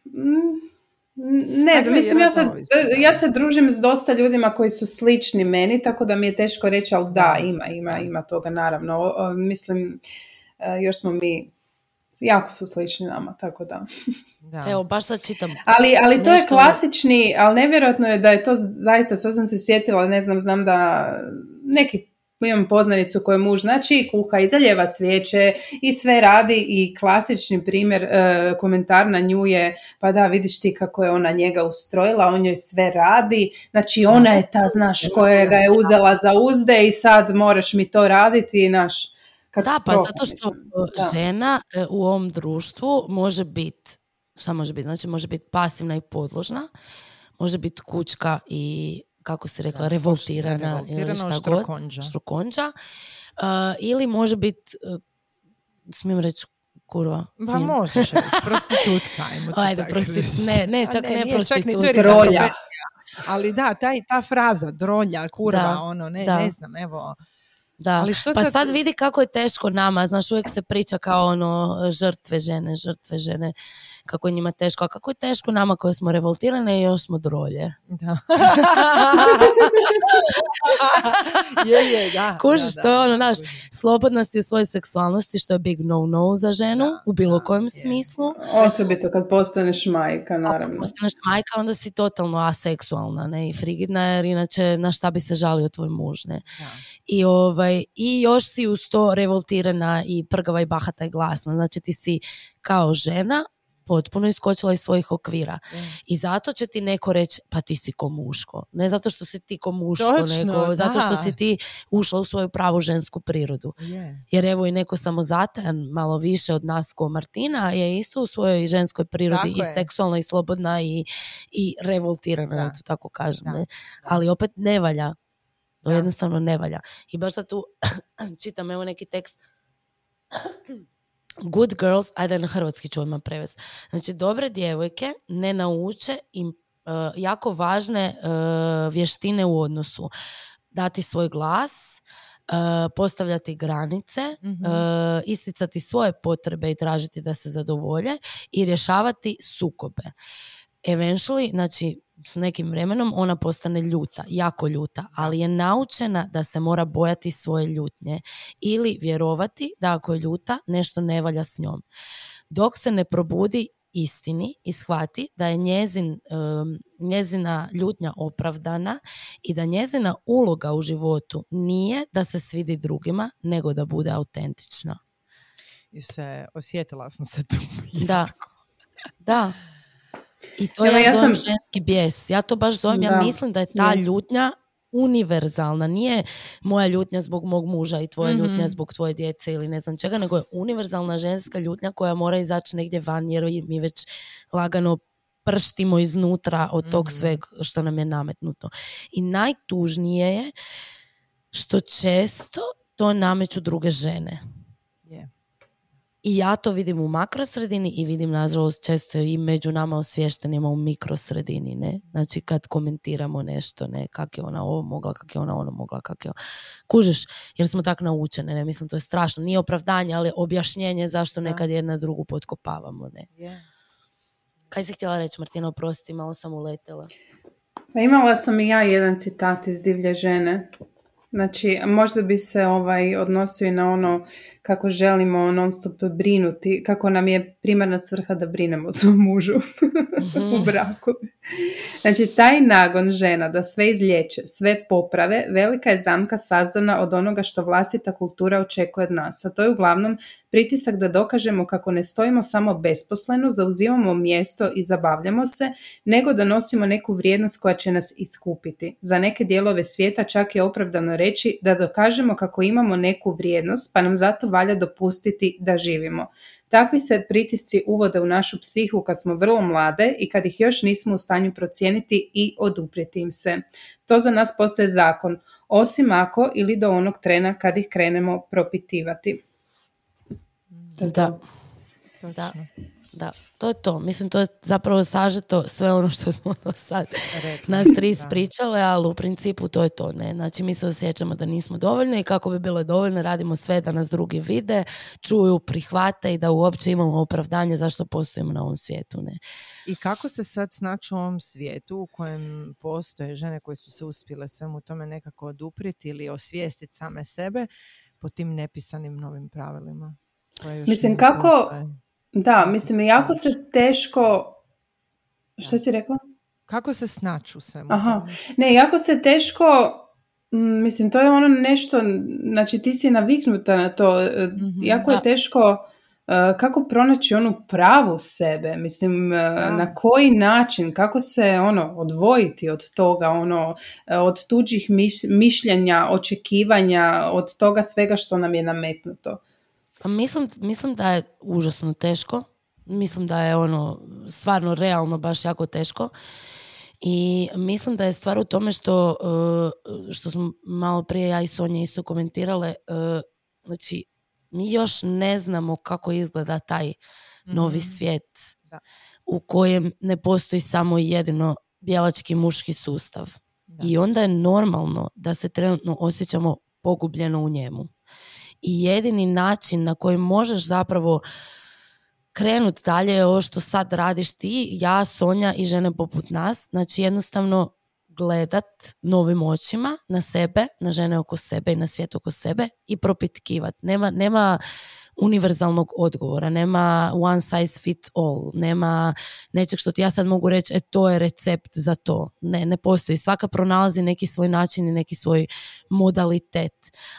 mm, Ne znam, mislim, ja se, da. ja se družim s dosta ljudima koji su slični meni, tako da mi je teško reći, ali da, Da. ima, ima, ima toga, naravno. O, o, mislim, e, još smo mi, jako su slični nama, tako da. da. Evo, baš sad čitam. Ali, ali to je klasični, ali nevjerojatno je da je to zaista, sad sam se sjetila, ne znam, znam da neki imam poznanicu koju muž znači kuha i zaljeva cvijeće i sve radi i klasični primjer, e, komentar na nju je pa da vidiš ti kako je ona njega ustrojila, on joj sve radi, znači ona je ta, znaš, koja ga je uzela za uzde i sad moraš mi to raditi, naš, Da, pa zato što Da. žena e, u ovom društvu može biti, šta može biti? Znači može biti pasivna i podložna, može biti kućka i kako se rekla, Da, revoltirana, revoltirana, ili šta god, štrokonđa. E, ili može biti, e, smijem reći kurva, smijem. možeš (laughs) reći, prostitutka, Ajde, tako prosti- reći. ne, ne, A čak ne je prostitutka. Drolja. Ali da, taj, ta fraza, drolja, kurva, Da, ono, ne, da. ne znam, evo. Da, Ali što pa sad- sad... vidi kako je teško nama, znaš, uvijek se priča kao ono žrtve žene, žrtve žene, kako je njima teško, a kako je teško nama koje smo revoltirane i još smo drolje. Da. (laughs) je, je, da. Kužiš, da, to je da, ono, da, znaš, slobodna si u svojoj seksualnosti, što je big no-no za ženu, Da, u bilo da, kojem je. smislu. Osobito kad postaneš majka, Ako naravno. postaneš majka, onda si totalno aseksualna, ne, i frigidna, jer inače na šta bi se žalio tvoj muž, ne. Da. I, ovaj, I još si uz to revoltirana i prgava i bahata i glasna. Znači ti si kao žena potpuno iskočila iz svojih okvira. I zato će ti neko reći, pa ti si ko muško. Ne zato što si ti ko muško, Točno, nego zato što da. si ti ušla u svoju pravu žensku prirodu. Je. Jer evo i neko samozatajan, malo više od nas ko Martina, je isto u svojoj ženskoj prirodi Tako i je. seksualna i slobodna i, i revoltirana, da, Da. to tako kažem. Da, Ne? Ali opet ne valja. To Da. jednostavno ne valja. I baš sad tu (clears throat) čitam evo neki tekst (clears throat) Good girls, ajde na hrvatski ću odmah prevest. Znači, dobre djevojke ne nauče im uh, jako važne uh, vještine u odnosu. Dati svoj glas, uh, postavljati granice, Mhm. uh, isticati svoje potrebe i tražiti da se zadovolje i rješavati sukobe. Eventually, znači, s nekim vremenom ona postane ljuta, jako ljuta, ali je naučena da se mora bojati svoje ljutnje ili vjerovati da ako je ljuta, nešto ne valja s njom. Dok se ne probudi istini i shvati da je njezin, njezina ljutnja opravdana i da njezina uloga u životu nije da se svidi drugima, nego da bude autentična. I se, osjetila sam se tu. Da. Da. (laughs) I to Evo, ja, ja zovem sam- ženski bijes. Ja to baš zovem, ja Da. mislim da je ta ljutnja univerzalna. Nije moja ljutnja zbog mog muža i tvoja Mhm. ljutnja zbog tvoje djece ili ne znam čega, nego je univerzalna ženska ljutnja koja mora izaći negdje van jer mi već lagano prštimo iznutra od tog Mhm. sveg što nam je nametnuto. I najtužnije je što često to nameću druge žene. I ja to vidim u makrosredini i vidim nažalost često i među nama osvještenima u mikrosredini, ne? Znači kad komentiramo nešto, ne, kak je ona ovo mogla, kak je ona ono mogla, kak je... Kužiš, jer smo tak naučene, ne, mislim to je strašno. Nije opravdanje, ali objašnjenje zašto Da. nekad jedna drugu potkopavamo, ne. Je. Kaj si htjela reći, Martina, oprosti, malo sam uletela. Pa imala sam i ja jedan citat iz Divlje žene. Znači, možda bi se ovaj odnosio i na ono kako želimo non stop brinuti, kako nam je primarna svrha da brinemo o svom mužu (laughs) u Mhm. braku. Znači, taj nagon žena da sve izliječe, sve poprave, velika je zamka sazdana od onoga što vlastita kultura očekuje od nas. A to je uglavnom pritisak da dokažemo kako ne stojimo samo besposleno, zauzimamo mjesto i zabavljamo se, nego da nosimo neku vrijednost koja će nas iskupiti. Za neke dijelove svijeta čak je opravdano reći da dokažemo kako imamo neku vrijednost, pa nam zato valja dopustiti da živimo. Takvi se pritisci uvode u našu psihu kad smo vrlo mlade i kad ih još nismo u stanju procijeniti i oduprijeti im se. To za nas postaje zakon, osim ako ili do onog trena kad ih krenemo propitivati. Da. Da, da, to je to. Mislim, to je zapravo sažeto sve ono što smo do sad Rekla. nas tri Da. ispričale, ali u principu to je to. Ne? Znači, mi se osjećamo da nismo dovoljne i kako bi bile dovoljne, radimo sve da nas drugi vide, čuju, prihvate i da uopće imamo opravdanje zašto postojimo na ovom svijetu. Ne? I kako se sad snaći u ovom svijetu u kojem postoje žene koje su se uspjele svemu tome nekako oduprijeti ili osvijestiti same sebe po tim nepisanim novim pravilima? Mislim, kako- postoje? Da, mislim, jako se teško... Što si rekla? Kako se snaći u svemu Aha. tome? Ne, jako se teško, mislim, to je ono nešto, znači ti si naviknuta na to, Mhm, jako da. je teško e, kako pronaći onu pravu sebe, mislim, e, na koji način, kako se ono odvojiti od toga, ono, od tuđih miš- mišljenja, očekivanja, od toga svega što nam je nametnuto. Pa mislim, mislim da je užasno teško. Mislim da je ono stvarno realno baš jako teško. I mislim da je stvar u tome što, uh, što smo malo prije ja i Sonja isto komentirale, uh, znači mi još ne znamo kako izgleda taj novi Mhm. svijet Da. u kojem ne postoji samo jedino bijelački muški sustav. Da. I onda je normalno da se trenutno osjećamo pogubljeno u njemu. I jedini način na koji možeš zapravo krenut dalje je ovo što sad radiš ti, ja, Sonja i žene poput nas. Znači jednostavno gledat novim očima na sebe, na žene oko sebe i na svijet oko sebe i propitkivat. Nema, nema univerzalnog odgovora, nema one size fit all, nema nečeg što ti ja sad mogu reći, e to je recept za to. Ne, ne postoji. Svaka pronalazi neki svoj način i neki svoj modalitet.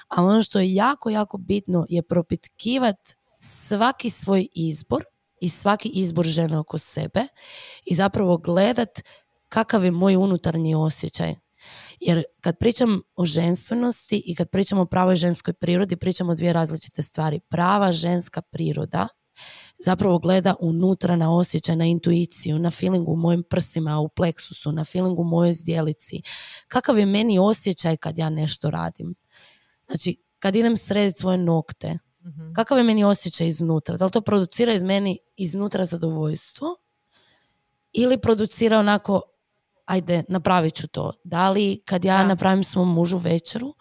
A ono što je jako, jako bitno je propitkivat svaki svoj izbor i svaki izbor žene oko sebe i zapravo gledat kakav je moj unutarnji osjećaj. Jer kad pričam o ženstvenosti i kad pričam o pravoj ženskoj prirodi, pričamo o dvije različite stvari. Prava ženska priroda zapravo gleda unutra na osjećaj, na intuiciju, na feelingu u mojim prsima, u pleksusu, na feelingu u mojoj zdjelici. Kakav je meni osjećaj kad ja nešto radim? Znači, kad idem srediti svoje nokte, Mhm. kakav je meni osjećaj iznutra? Da li to producira iz meni iznutra zadovoljstvo ili producira onako ajde, napravit ću to. Da li kad ja napravim svom mužu večeru,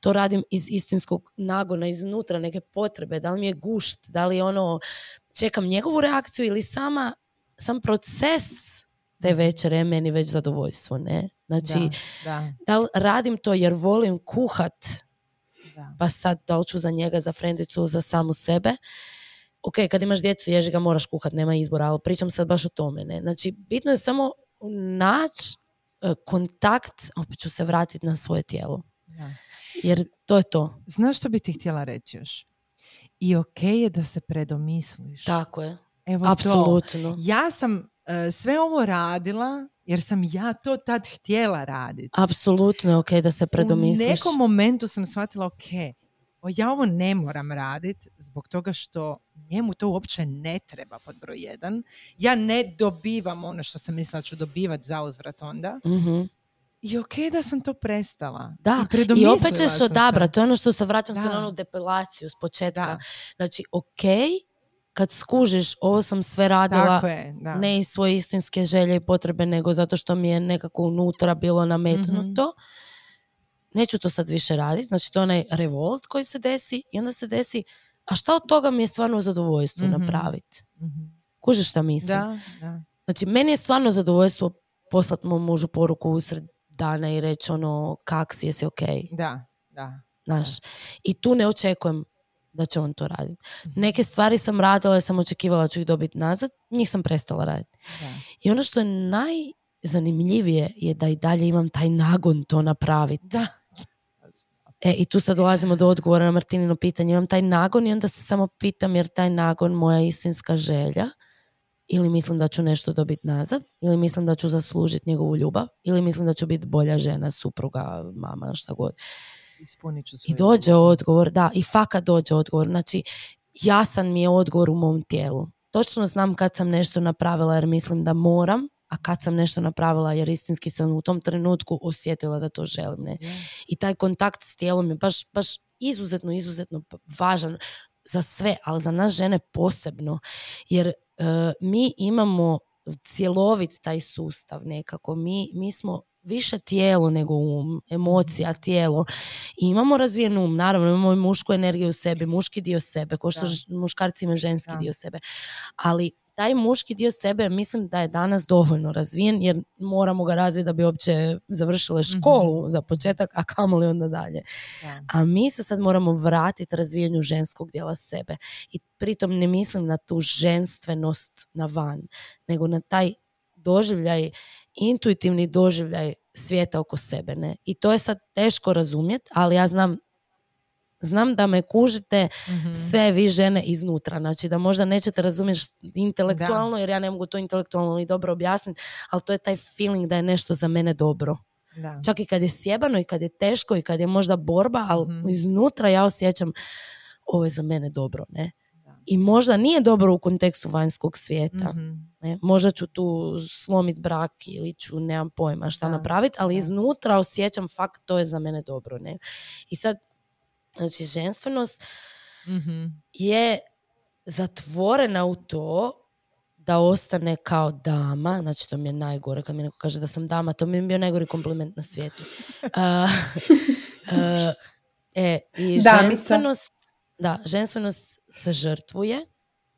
to radim iz istinskog nagona, iznutra, neke potrebe, da li mi je gušt, da li ono, čekam njegovu reakciju ili sama, sam proces te večere je meni već zadovoljstvo, ne? Znači, Da, da, da li radim to jer volim kuhat, da. pa sad da li ću za njega, za frendicu, za samu sebe. Ok, kad imaš djecu, ježi ga moraš kuhat, nema izbora, ali pričam sad baš o tome. Ne? Znači, bitno je samo naći e, kontakt, opet ću se vratiti na svoje tijelo. da. Jer to je to. Znaš što bi ti htjela reći još? I ok je da se predomisliš. Tako je. Evo to. Apsolutno. Ja sam e, sve ovo radila jer sam ja to tad htjela raditi. Apsolutno je ok da se U predomisliš. nekom momentu sam shvatila, ok, o, ja ovo ne moram raditi zbog toga što njemu to uopće ne treba pod broj jedan. Ja ne dobivam ono što sam mislila ću dobivati za uzvrat onda. Mhm. I ok da sam to prestala. Da, I, i opet ćeš odabrati. se. To je ono što se vraćam se Da. na onu depilaciju s početka. Da, Znači, ok, kad skužiš, ovo sam sve radila tako je. Da. ne iz svoje istinske želje i potrebe, nego zato što mi je nekako unutra bilo nametnuto. Neću to sad više raditi. Znači, to je onaj revolt koji se desi i onda se desi, a šta od toga mi je stvarno zadovoljstvo Mhm. napraviti? Mhm. Kužiš šta mislim? Da, da. Znači, meni je stvarno zadovoljstvo poslati mom mužu poruku usred dana i reći ono, kak si, jesi ok? Da, Da. Znaš. I tu ne očekujem da će on to raditi. Mhm. Neke stvari sam radila jer sam očekivala da ću ih dobiti nazad, njih sam prestala raditi. Da. I ono što je najzanimljivije je da i dalje imam taj nagon to napraviti. Da. E, i tu sad dolazimo do odgovora na Martinino pitanje. Imam taj nagon i onda se samo pitam jer taj nagon moja istinska želja ili mislim da ću nešto dobiti nazad, ili mislim da ću zaslužiti njegovu ljubav, ili mislim da ću biti bolja žena, supruga, mama, šta god. Ispunit ću I dođe ulogu. odgovor, da, i fakat dođe odgovor. Znači, jasan mi je odgovor u mom tijelu. Točno znam kad sam nešto napravila jer mislim da moram, a kad sam nešto napravila jer istinski sam u tom trenutku osjetila da to želim. Ne? Je. I taj kontakt s tijelom je baš, baš izuzetno, izuzetno važan za sve, ali za nas žene posebno. Jer e, mi imamo cjelovit taj sustav nekako. Mi, mi smo više tijelo nego um, emocija, tijelo. I imamo razvijen um, naravno imamo i mušku energiju u sebi, muški dio sebe, ko što Da. muškarci imaju ženski Da. dio sebe. Ali taj muški dio sebe mislim da je danas dovoljno razvijen jer moramo ga razviti da bi uopće završile školu za početak, a kamoli onda dalje. Da. A mi se sad moramo vratiti razvijanju ženskog dijela sebe. I pritom ne mislim na tu ženstvenost na van, nego na taj doživljaj, intuitivni doživljaj svijeta oko sebe. Ne? I to je sad teško razumjeti, ali ja znam Znam da me kužite Mhm. sve vi žene iznutra, znači da možda nećete razumjeti intelektualno, jer ja ne mogu to intelektualno ni dobro objasniti, ali to je taj feeling da je nešto za mene dobro. Da. Čak i kad je sjebano i kad je teško i kad je možda borba, ali Mhm. iznutra ja osjećam ovo je za mene dobro, ne? Da. I možda nije dobro u kontekstu vanjskog svijeta. Mhm. Ne? Možda ću tu slomit brak ili ću, nemam pojma šta Da, napraviti, ali da. iznutra osjećam fakt to je za mene dobro. Ne? I sad, znači, ženstvenost Mhm. je zatvorena u to da ostane kao dama, znači to mi je najgore kad mi neko kaže da sam dama, to mi je bio najgori kompliment na svijetu. A, (laughs) a, e, i ženstvenost, da, ženstvenost se žrtvuje,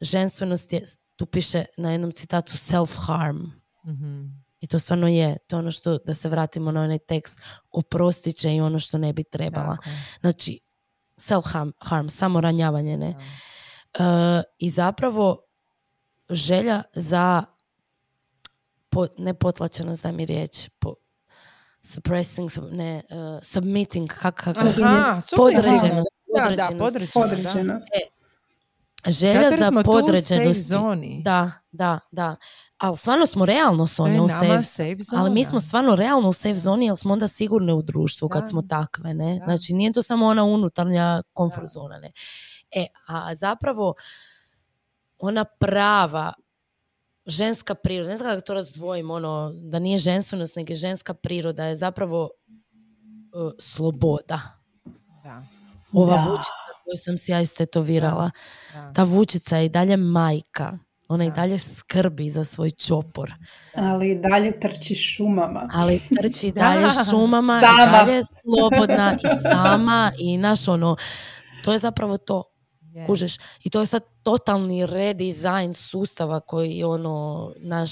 ženstvenost je, tu piše na jednom citatu self-harm. Mhm. I to stvarno je, to je ono što, da se vratimo na onaj tekst, oprostit će i ono što ne bi trebala. Tako. Znači, self-harm, harm, samo ranjavanje, ne? E, I zapravo želja za po, ne potlačenost, daj mi riječ, po, suppressing, sub- ne, e, submitting, kako kako Aha, super. podređenost. Da, da, podređenost. podređeno. da. Podređenost. Želja Zato za smo tu u safe podređenost. zoni. Da, da, da. Ali stvarno smo realno Sonja u safe safe zona. ali mi smo stvarno realno u safe zoni jer smo onda sigurne u društvu kad smo takve, ne? Da. Znači nije to samo ona unutarnja komfort zona, ne? E, a zapravo ona prava ženska priroda, ne znam kako to razdvojim, ono, da nije ženstvenost, nego je ženska priroda je zapravo uh, sloboda. Da, Ova Da. vučica koju sam si ja istetovirala, da. ta vučica je i dalje majka. Ona i Da. dalje skrbi za svoj čopor. Ali i dalje trči šumama. ali trči (laughs) Da. dalje šumama Sama. i dalje je slobodna i sama i naš ono, to je zapravo to, Je. kužeš. I to je sad totalni redizajn sustava koji ono, naš,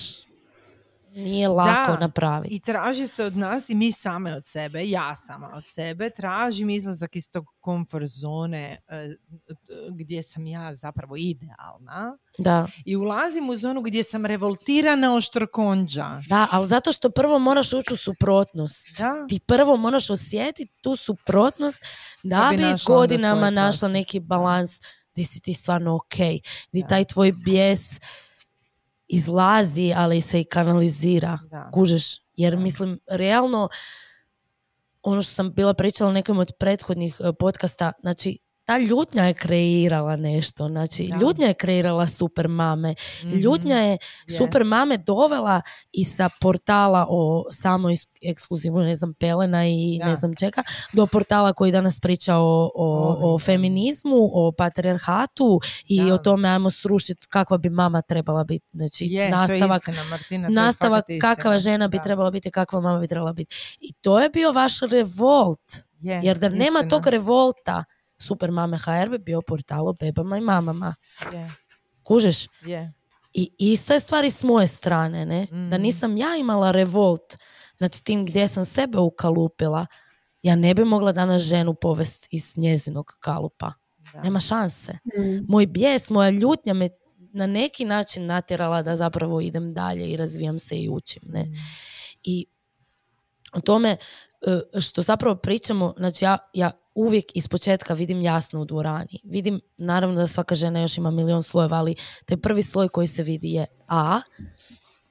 nije lako Da. napraviti. I traži se od nas i mi same od sebe, ja sama od sebe, tražim izlazak iz tog komfort zone e, t- gdje sam ja zapravo idealna Da, i ulazim u zonu gdje sam revoltirana oštrokonđa. da, ali zato što prvo moraš ući u suprotnost. Da. Ti prvo moraš osjetiti tu suprotnost da, Da bi bi s godinama našla neki balans gdje si ti stvarno ok, gdje taj tvoj bijes izlazi, ali se i kanalizira. Da. Kužeš? Jer Da. mislim, realno, ono što sam bila pričala u nekom od prethodnih e, podcasta, znači, ta ljutnja je kreirala nešto, znači, Da. ljutnja je kreirala super mame, Mhm. ljutnja je Je. super mame dovela i sa portala o samo ekskluzivno, ne znam, pelena i Da. ne znam čega, do portala koji danas priča o, o, o feminizmu, o patrijarhatu i Da. o tome ajmo srušiti kakva bi mama trebala biti. Znači, Je, nastavak to je istina, Martina, to je nastavak istina. kakva žena bi Da. trebala biti, kakva mama bi trebala biti. I to je bio vaš revolt. Je, Jer da nema istina. tog revolta, Super Mame HR bi bio portal o bebama i mamama. Je, Kužeš? je. I ista je stvari s moje strane, ne? Da Mhm. nisam ja imala revolt nad tim gdje sam sebe ukalupila, Ja ne bi mogla danas ženu povesti iz njezinog kalupa. Da. Nema šanse. Mm. Moj bijes, moja ljutnja me na neki način natjerala da zapravo idem dalje i razvijam se i učim. Ne? Mm. I o tome e, što zapravo pričamo, znači ja, ja uvijek iz početka vidim jasno u dvorani. Vidim, naravno da svaka žena još ima milion slojeva, ali taj prvi sloj koji se vidi je A,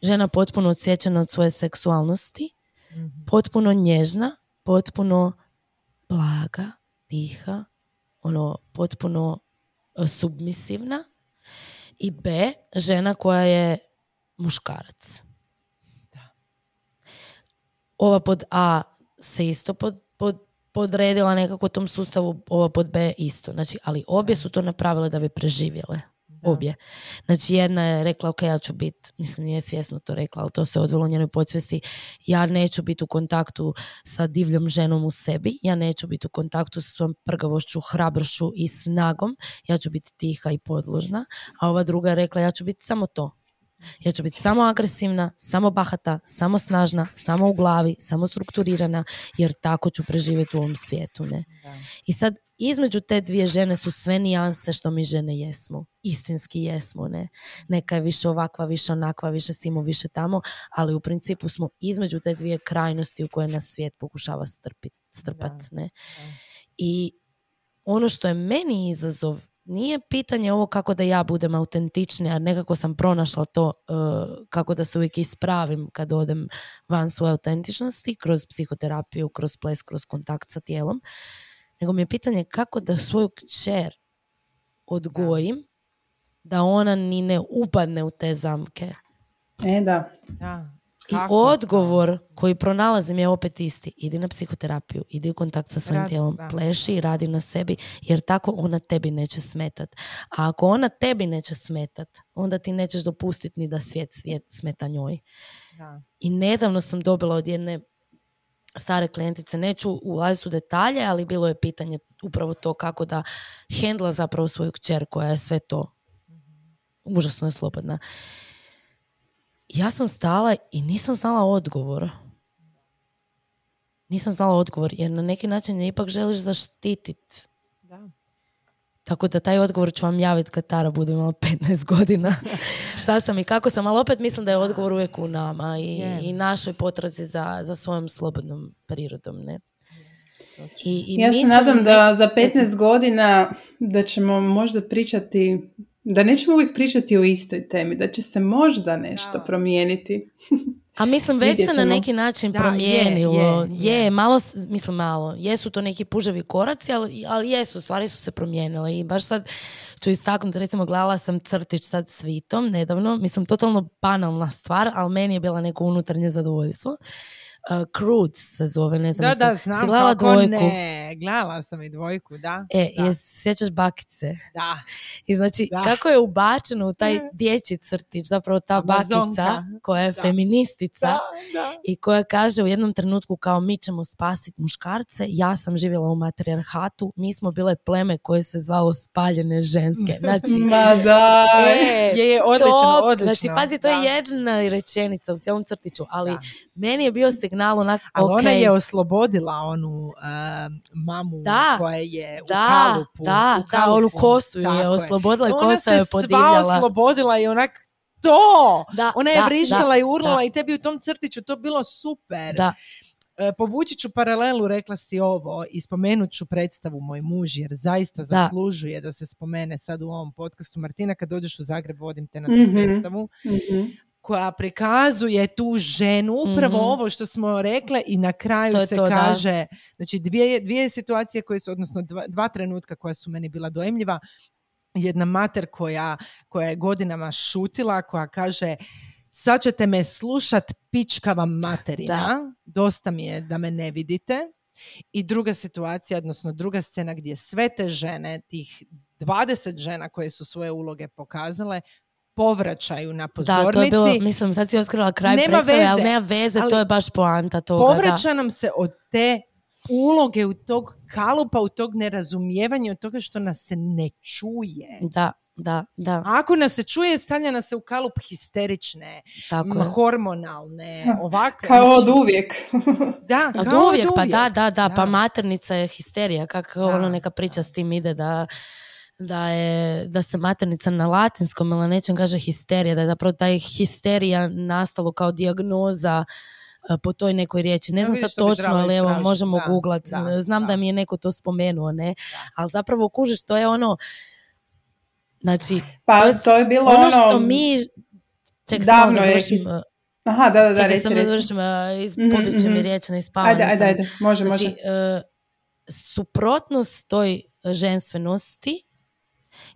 žena potpuno odsječena od svoje seksualnosti, Mhm. potpuno nježna, potpuno blaga, tiha, ono, potpuno e, submisivna i B, žena koja je muškarac. Ova pod A se isto pod, pod, podredila nekako tom sustavu, ova pod B isto. Znači, ali obje su to napravile da bi preživjele. Da. Obje. Znači jedna je rekla, ok, ja ću biti, mislim nije svjesno to rekla, ali to se odvelo u njenoj podsvijesti, ja neću biti u kontaktu sa divljom ženom u sebi, ja neću biti u kontaktu sa svojom prgavošću, hrabrošću i snagom, ja ću biti tiha i podložna, a ova druga je rekla, ja ću biti samo to. Ja ću biti samo agresivna, samo bahata, samo snažna, samo u glavi, samo strukturirana, jer tako ću preživjeti u ovom svijetu. Ne? Da. I sad između te dvije žene su sve nijanse što mi žene jesmo. Istinski jesmo, ne? Neka je više ovakva, više onakva, više simo, više tamo, ali u principu smo između te dvije krajnosti u koje nas svijet pokušava strpit, strpat, Da, ne? I ono što je meni izazov nije pitanje ovo kako da ja budem autentičnija, jer nekako sam pronašla to uh, kako da se uvijek ispravim kad odem van svoje autentičnosti, kroz psihoterapiju, kroz ples, kroz kontakt sa tijelom, nego mi je pitanje kako da svoju kćer odgojim da ona ni ne upadne u te zamke. E, da. Da. I Kako? odgovor koji pronalazim je opet isti. Idi na psihoterapiju, idi u kontakt sa svojim Rad- tijelom, da. pleši i radi na sebi, jer tako ona tebi neće smetat. A ako ona tebi neće smetat, onda ti nećeš dopustiti ni da svijet, svijet smeta njoj. Da. I nedavno sam dobila od jedne stare klijentice, neću ulaziti u detalje, ali bilo je pitanje upravo to kako da hendla zapravo svoju kćer koja je sve to užasno je slobodna. Ja sam stala i nisam znala odgovor. Nisam znala odgovor, jer na neki način je ipak želiš zaštititi. Da. Tako da taj odgovor ću vam javiti kad Tara bude imala 15 godina. (laughs) Šta sam i kako sam, ali opet mislim da je odgovor uvijek u nama i, Je. i našoj potrazi za, za svojom slobodnom prirodom. Ne? I, i Ja se nadam da za Reci. 15 godina da ćemo možda pričati, da nećemo uvijek pričati o istoj temi, da će se možda nešto Da. promijeniti. A mislim, (laughs) već se na neki način Da, promijenilo. je, Je, je, malo, s- mislim malo. Jesu to neki puževi koraci, ali, ali jesu, stvari su se promijenile. I baš sad ću istaknuti, recimo, gledala sam crtić sad s Vitom nedavno. Mislim, totalno banalna stvar, ali meni je bila neko unutarnje zadovoljstvo. Uh, Croods se zove, ne znam. Da, da, si znam gledala kako dvojku? ne. Gledala sam i dvojku, da. E, da. jes, sjećaš bakice? da. I znači, Da. kako je ubačeno u taj (laughs) dječji crtić, zapravo ta Amazonka. bakica koja je Da. feministica, Da, da. i koja kaže u jednom trenutku kao mi ćemo spasiti muškarce, ja sam živjela u matrijarhatu, mi smo bile pleme koje se zvalo spaljene ženske. (laughs) Znači, Ma da. e, Je, je, odlično, top. odlično. Znači, pazi, to da. je jedna rečenica u cijelom crtiću, ali Da. meni je bio signal onak, Ali ok, ona je oslobodila onu um, mamu Da, koja je u da, kalupu. da, u da, onu kalupu. kosu je Tako je. oslobodila i Ona kosa je se podivljala. sva oslobodila i onak to! Da, Ona je da, vrištala da, i urlala da. i tebi u tom crtiću to bilo super. Da, E, povući ću paralelu, rekla si ovo, i spomenut ću predstavu Moj muž, jer zaista zaslužuje da se spomene sad u ovom podcastu. Martina, kad dođeš u Zagreb, vodim te na tu Mhm. predstavu, Mhm. Koja prikazuje tu ženu, upravo Mhm. ovo što smo rekle i na kraju To se to, da. kaže, znači dvije, dvije situacije koje su, odnosno dva, dva trenutka koja su meni bila dojemljiva. Jedna mater koja, koja je godinama šutila, koja kaže sad ćete me slušat pičkava materina, dosta mi je da me ne vidite. I druga situacija, odnosno druga scena gdje sve te žene, tih 20 žena koje su svoje uloge pokazale, povraćaju na da, pozornici. to je bilo, mislim, sad si otkrila kraj Nema predstave, ali veze, nema veze, ali to je baš poanta toga. da. povraća nam se od te uloge, u tog kalupa, u tog nerazumijevanja, od toga što nas se ne čuje. Da, da, da, A ako nas se čuje, stavlja nas se u kalup histerične, tako je. hormonalne, ovakve. Kao znači, od uvijek. (laughs) Da, Od kao uvijek, od pa uvijek. da, da, da, pa Da. maternica je histerija, kako Da, ono neka priča s tim ide da da je, da se maternica na latinskom ili na nečem kaže histerija, da je zapravo ta histerija nastalo kao dijagnoza e, po toj nekoj riječi. Ne znam sad točno, ali evo istražiti. možemo Da, googlat. da, Znam da. da. mi je neko to spomenuo, ne? Ali zapravo kužiš, to je ono, znači, Pa to je, to je bilo ono ono... što mi... Samo davno da je završim, his- e, Aha, da, da, da, čekaj, reci, samo da završim, e, iz, pobit će mi mhm. riječ, ne ispava. Ajde, ajde, ajde, može, Znači, može. e, suprotnost toj ženstvenosti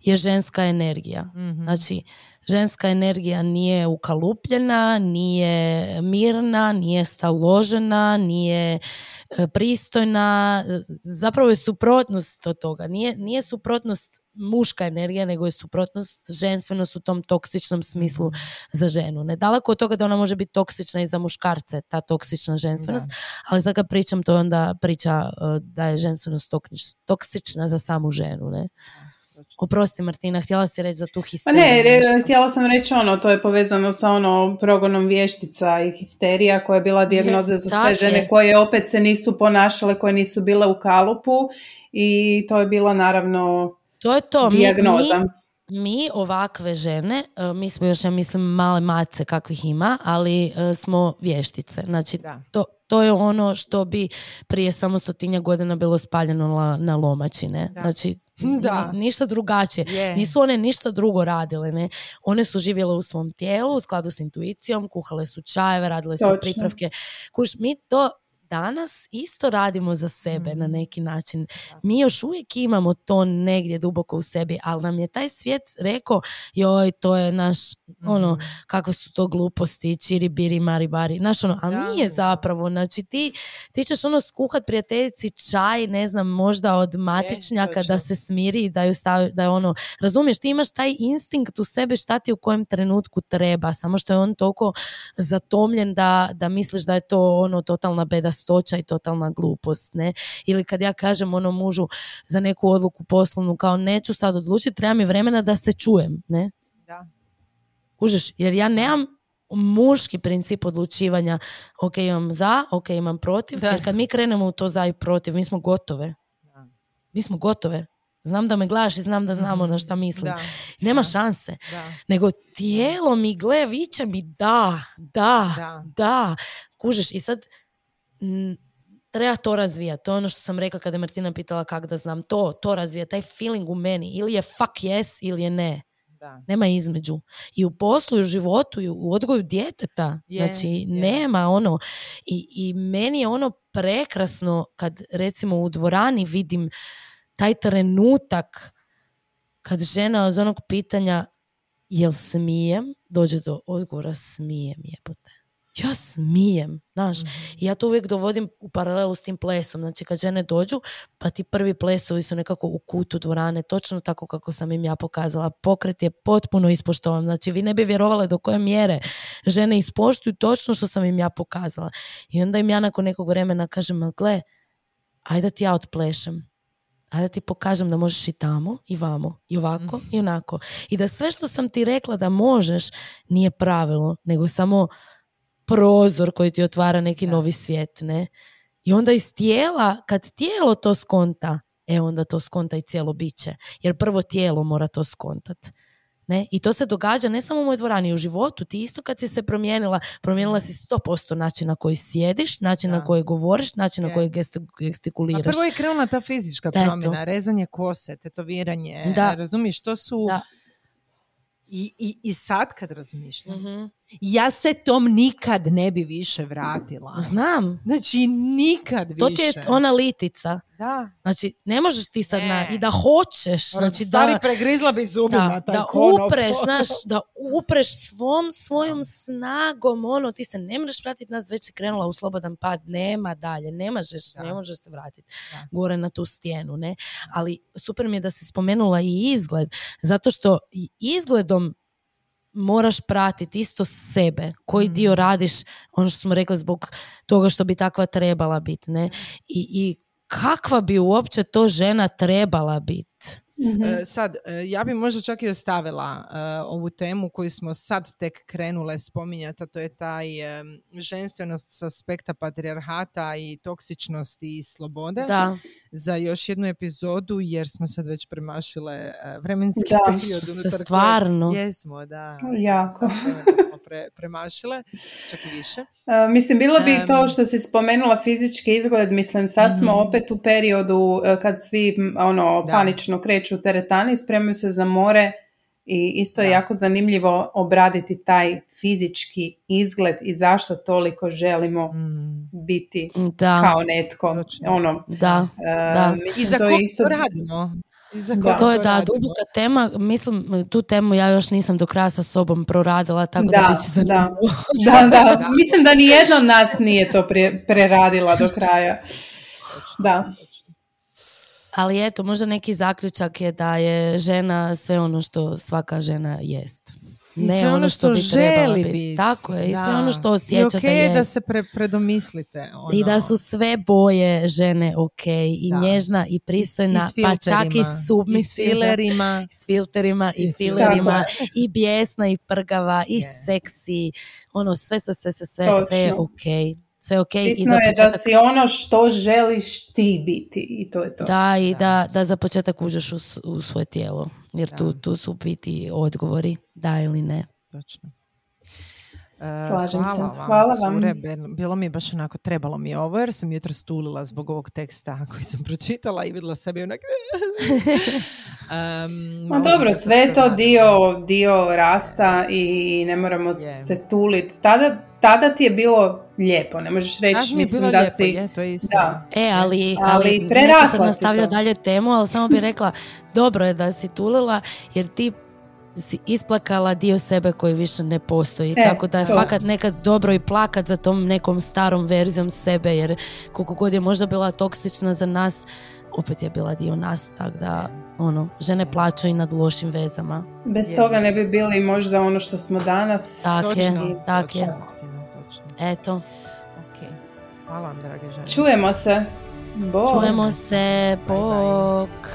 je ženska energija. Mhm. Znači, ženska energija nije ukalupljena, nije mirna, nije staložena, nije e, pristojna. Zapravo je suprotnost od toga. Nije, nije suprotnost muška energija, nego je suprotnost ženstvenost u tom toksičnom smislu za ženu. Ne daleko od toga da ona može biti toksična i za muškarce, ta toksična ženstvenost, ali sad kad pričam, to je onda priča e, da je ženstvenost toksič- toksična za samu ženu, ne? Oprosti Martina, htjela si reći za tu Pa histeriju. ne, re- htjela sam reći ono, to je povezano sa ono progonom vještica i histerija koja je bila dijagnoza za sve žene je. koje opet se nisu ponašale, koje nisu bile u kalupu i to je bila naravno To je to. Mi- dijagnoza. Mi, mi ovakve žene, e, mi smo još, ja mislim, male mace kakvih ima, ali e, smo vještice. Znači, Da. to, to je ono što bi prije samo stotinja godina bilo spaljeno na, na lomači, ne? Da. Znači, Da. ni- ništa drugačije. Je. Nisu one ništa drugo radile, ne? One su živjele u svom tijelu, u skladu s intuicijom, kuhale su čajeve, radile su Točno. pripravke. Kuš, mi to danas isto radimo za sebe na Mhm. neki način. Mi još uvijek imamo to negdje duboko u sebi, ali nam je taj svijet rekao, joj, to je naš, ono, Mhm. kakve su to gluposti, čiri, biri, mari, bari. Znaš, ono, ali Da, nije da. zapravo, znači ti, ti ćeš ono skuhat prijateljici čaj, ne znam, možda od matičnjaka da točno. se smiri i da ju stavi, da je ono, razumiješ, ti imaš taj instinkt u sebi šta ti u kojem trenutku treba, samo što je on toliko zatomljen da, da misliš da je to ono totalna bedastoća i totalna glupost, ne? Ili kad ja kažem ono mužu za neku odluku poslovnu kao neću sad odlučiti, treba mi vremena da se čujem, ne? Da. Kužiš, jer ja nemam muški princip odlučivanja, ok imam za, ok imam protiv, Da. jer kad mi krenemo u to za i protiv, mi smo gotove. Da. Mi smo gotove. Znam da me gledaš i znam da znamo na šta mislim. Da. Nema šanse. Da. Nego tijelo mi gle, viće mi da, da, Da. da. Kužiš, i sad treba to razvijati. To je ono što sam rekla kada je Martina pitala kako da znam. To, to razvija, taj feeling u meni. Ili je fuck yes, ili je ne. Da. Nema između. I u poslu, i u životu, i u odgoju djeteta. Je, znači, je. nema ono. I, I meni je ono prekrasno kad recimo u dvorani vidim taj trenutak kad žena od onog pitanja jel smijem, dođe do odgovora smijem jebote. Ja smijem, znaš. Mhm. I ja to uvijek dovodim u paralelu s tim plesom. Znači kad žene dođu, pa ti prvi plesovi su nekako u kutu dvorane, točno tako kako sam im ja pokazala. Pokret je potpuno ispoštovan. Znači vi ne bi vjerovali do koje mjere žene ispoštuju točno što sam im ja pokazala. I onda im ja nakon nekog vremena kažem, "Ma gle, ajde da ti ja otplešem. Ajde da ti pokažem da možeš i tamo, i vamo, i ovako, i onako. I da sve što sam ti rekla da možeš, nije pravilo, nego samo prozor koji ti otvara neki Da. novi svijet, ne? I onda iz tijela, kad tijelo to skonta, e onda to skonta i cijelo biće. Jer prvo tijelo mora to skontat. Ne? I to se događa ne samo u mojoj dvorani, u životu. Ti isto kad si se promijenila, promijenila si 100% način na koji sjediš, način Da. na koji govoriš, način na Je. koji gesti- Pa gestikuliraš. prvo je krenula ta fizička Eto. promjena, rezanje kose, tetoviranje, Da. razumiješ, to su... Da. I, i, I sad kad razmišljam, Mhm. Ja se tom nikad ne bi više vratila. Znam. Znači, nikad više. To ti je ona litica. Da. Znači, ne možeš ti sad na, Ne. i da hoćeš, znači Stari da, pregrizla bi zubima da, taj da konop. upreš, znaš, da upreš svom svojom snagom, ono, ti se ne možeš vratiti nas, već si krenula u slobodan pad, nema dalje, ne možeš, Da. ne možeš se vratiti gore na tu stijenu, ne, ali super mi je da si spomenula i izgled, zato što izgledom moraš pratiti isto sebe, koji Mm. dio radiš, ono što smo rekli zbog toga što bi takva trebala biti, ne, i, i kakva bi uopće to žena trebala biti. Mhm. E, sad, e, ja bi možda čak i ostavila e, ovu temu koju smo sad tek krenule spominjati, a to je taj ženstvenost s aspekta patrijarhata i toksičnosti i slobode Da, za još jednu epizodu jer smo sad već premašile vremenski Da. period. Kojeg stvarno. Jesmo, da. Jako. Pre- premašile, čak i više. E, mislim, bilo bi Em. to što si spomenula fizički izgled, mislim, sad smo Mhm. opet u periodu e, kad svi ono, Da. panično kreću u teretani, spremaju se za more i isto je Da. jako zanimljivo obraditi taj fizički izgled i zašto toliko želimo Mm. biti da, kao netko. Točno. Ono, da. e, Da. I za to je isto... to radimo? Da. To je da, radimo? duboka tema. Mislim, tu temu ja još nisam do kraja sa sobom proradila, tako da, Da, bit će zanimljivo. da. Da, (laughs) da, mislim da ni jedna od nas nije to pre- preradila do kraja. Da. Ali eto, možda neki zaključak je da je žena sve ono što svaka žena jest. I Ne sve ono što, bi trebala želi biti. biti. Tako je, i sve Da. ono što I osjeća ok da je. da se pre- predomislite. Ono. I da su sve boje žene ok, i Da. nježna, i pristojna, I pa čak i filterima, i s filerima. (laughs) s filterima i I filerima Tako i bijesna i prgava i Je. seksi ono sve sve sve sve sve, sve je ok sve ok i Bitno za je da početak si ono što želiš ti biti i to je to. da i Da. da, da za početak uđeš u, u svoje tijelo jer Da. tu, tu su biti odgovori da ili ne Točno. E, Slažem se. hvala vam, Hvala vam. cure. Bel- Bilo mi je baš onako, trebalo mi je ovo jer sam jutro stulila zbog ovog teksta koji sam pročitala i vidjela sebi onak... (laughs) um, Ma dobro, sve je to dio, dio rasta i ne moramo Je. se tuliti. Tada, tada ti je bilo lijepo, ne možeš reći, Znači, mi mislim bilo da lijepo, si... je, to je istina. Da. E, ali, Ali ali, prerasla neću sad si nastavljati to. dalje temu, ali samo bih rekla, dobro je da si tulila, jer ti si isplakala dio sebe koji više ne postoji. E, Tako da je to. fakat nekad dobro i plakat za tom nekom starom verzijom sebe, jer koliko god je možda bila toksična za nas, opet je bila dio nas, tako da ono, žene plaćaju i nad lošim vezama. Bez Je, toga ne je. bi bili možda ono što smo danas. Tak je, Točno, tak je. točno, Martina, točno. Eto, Ok. Hvala vam, drage žene. Čujemo se. Bog. čujemo se, Bye, bye. bok.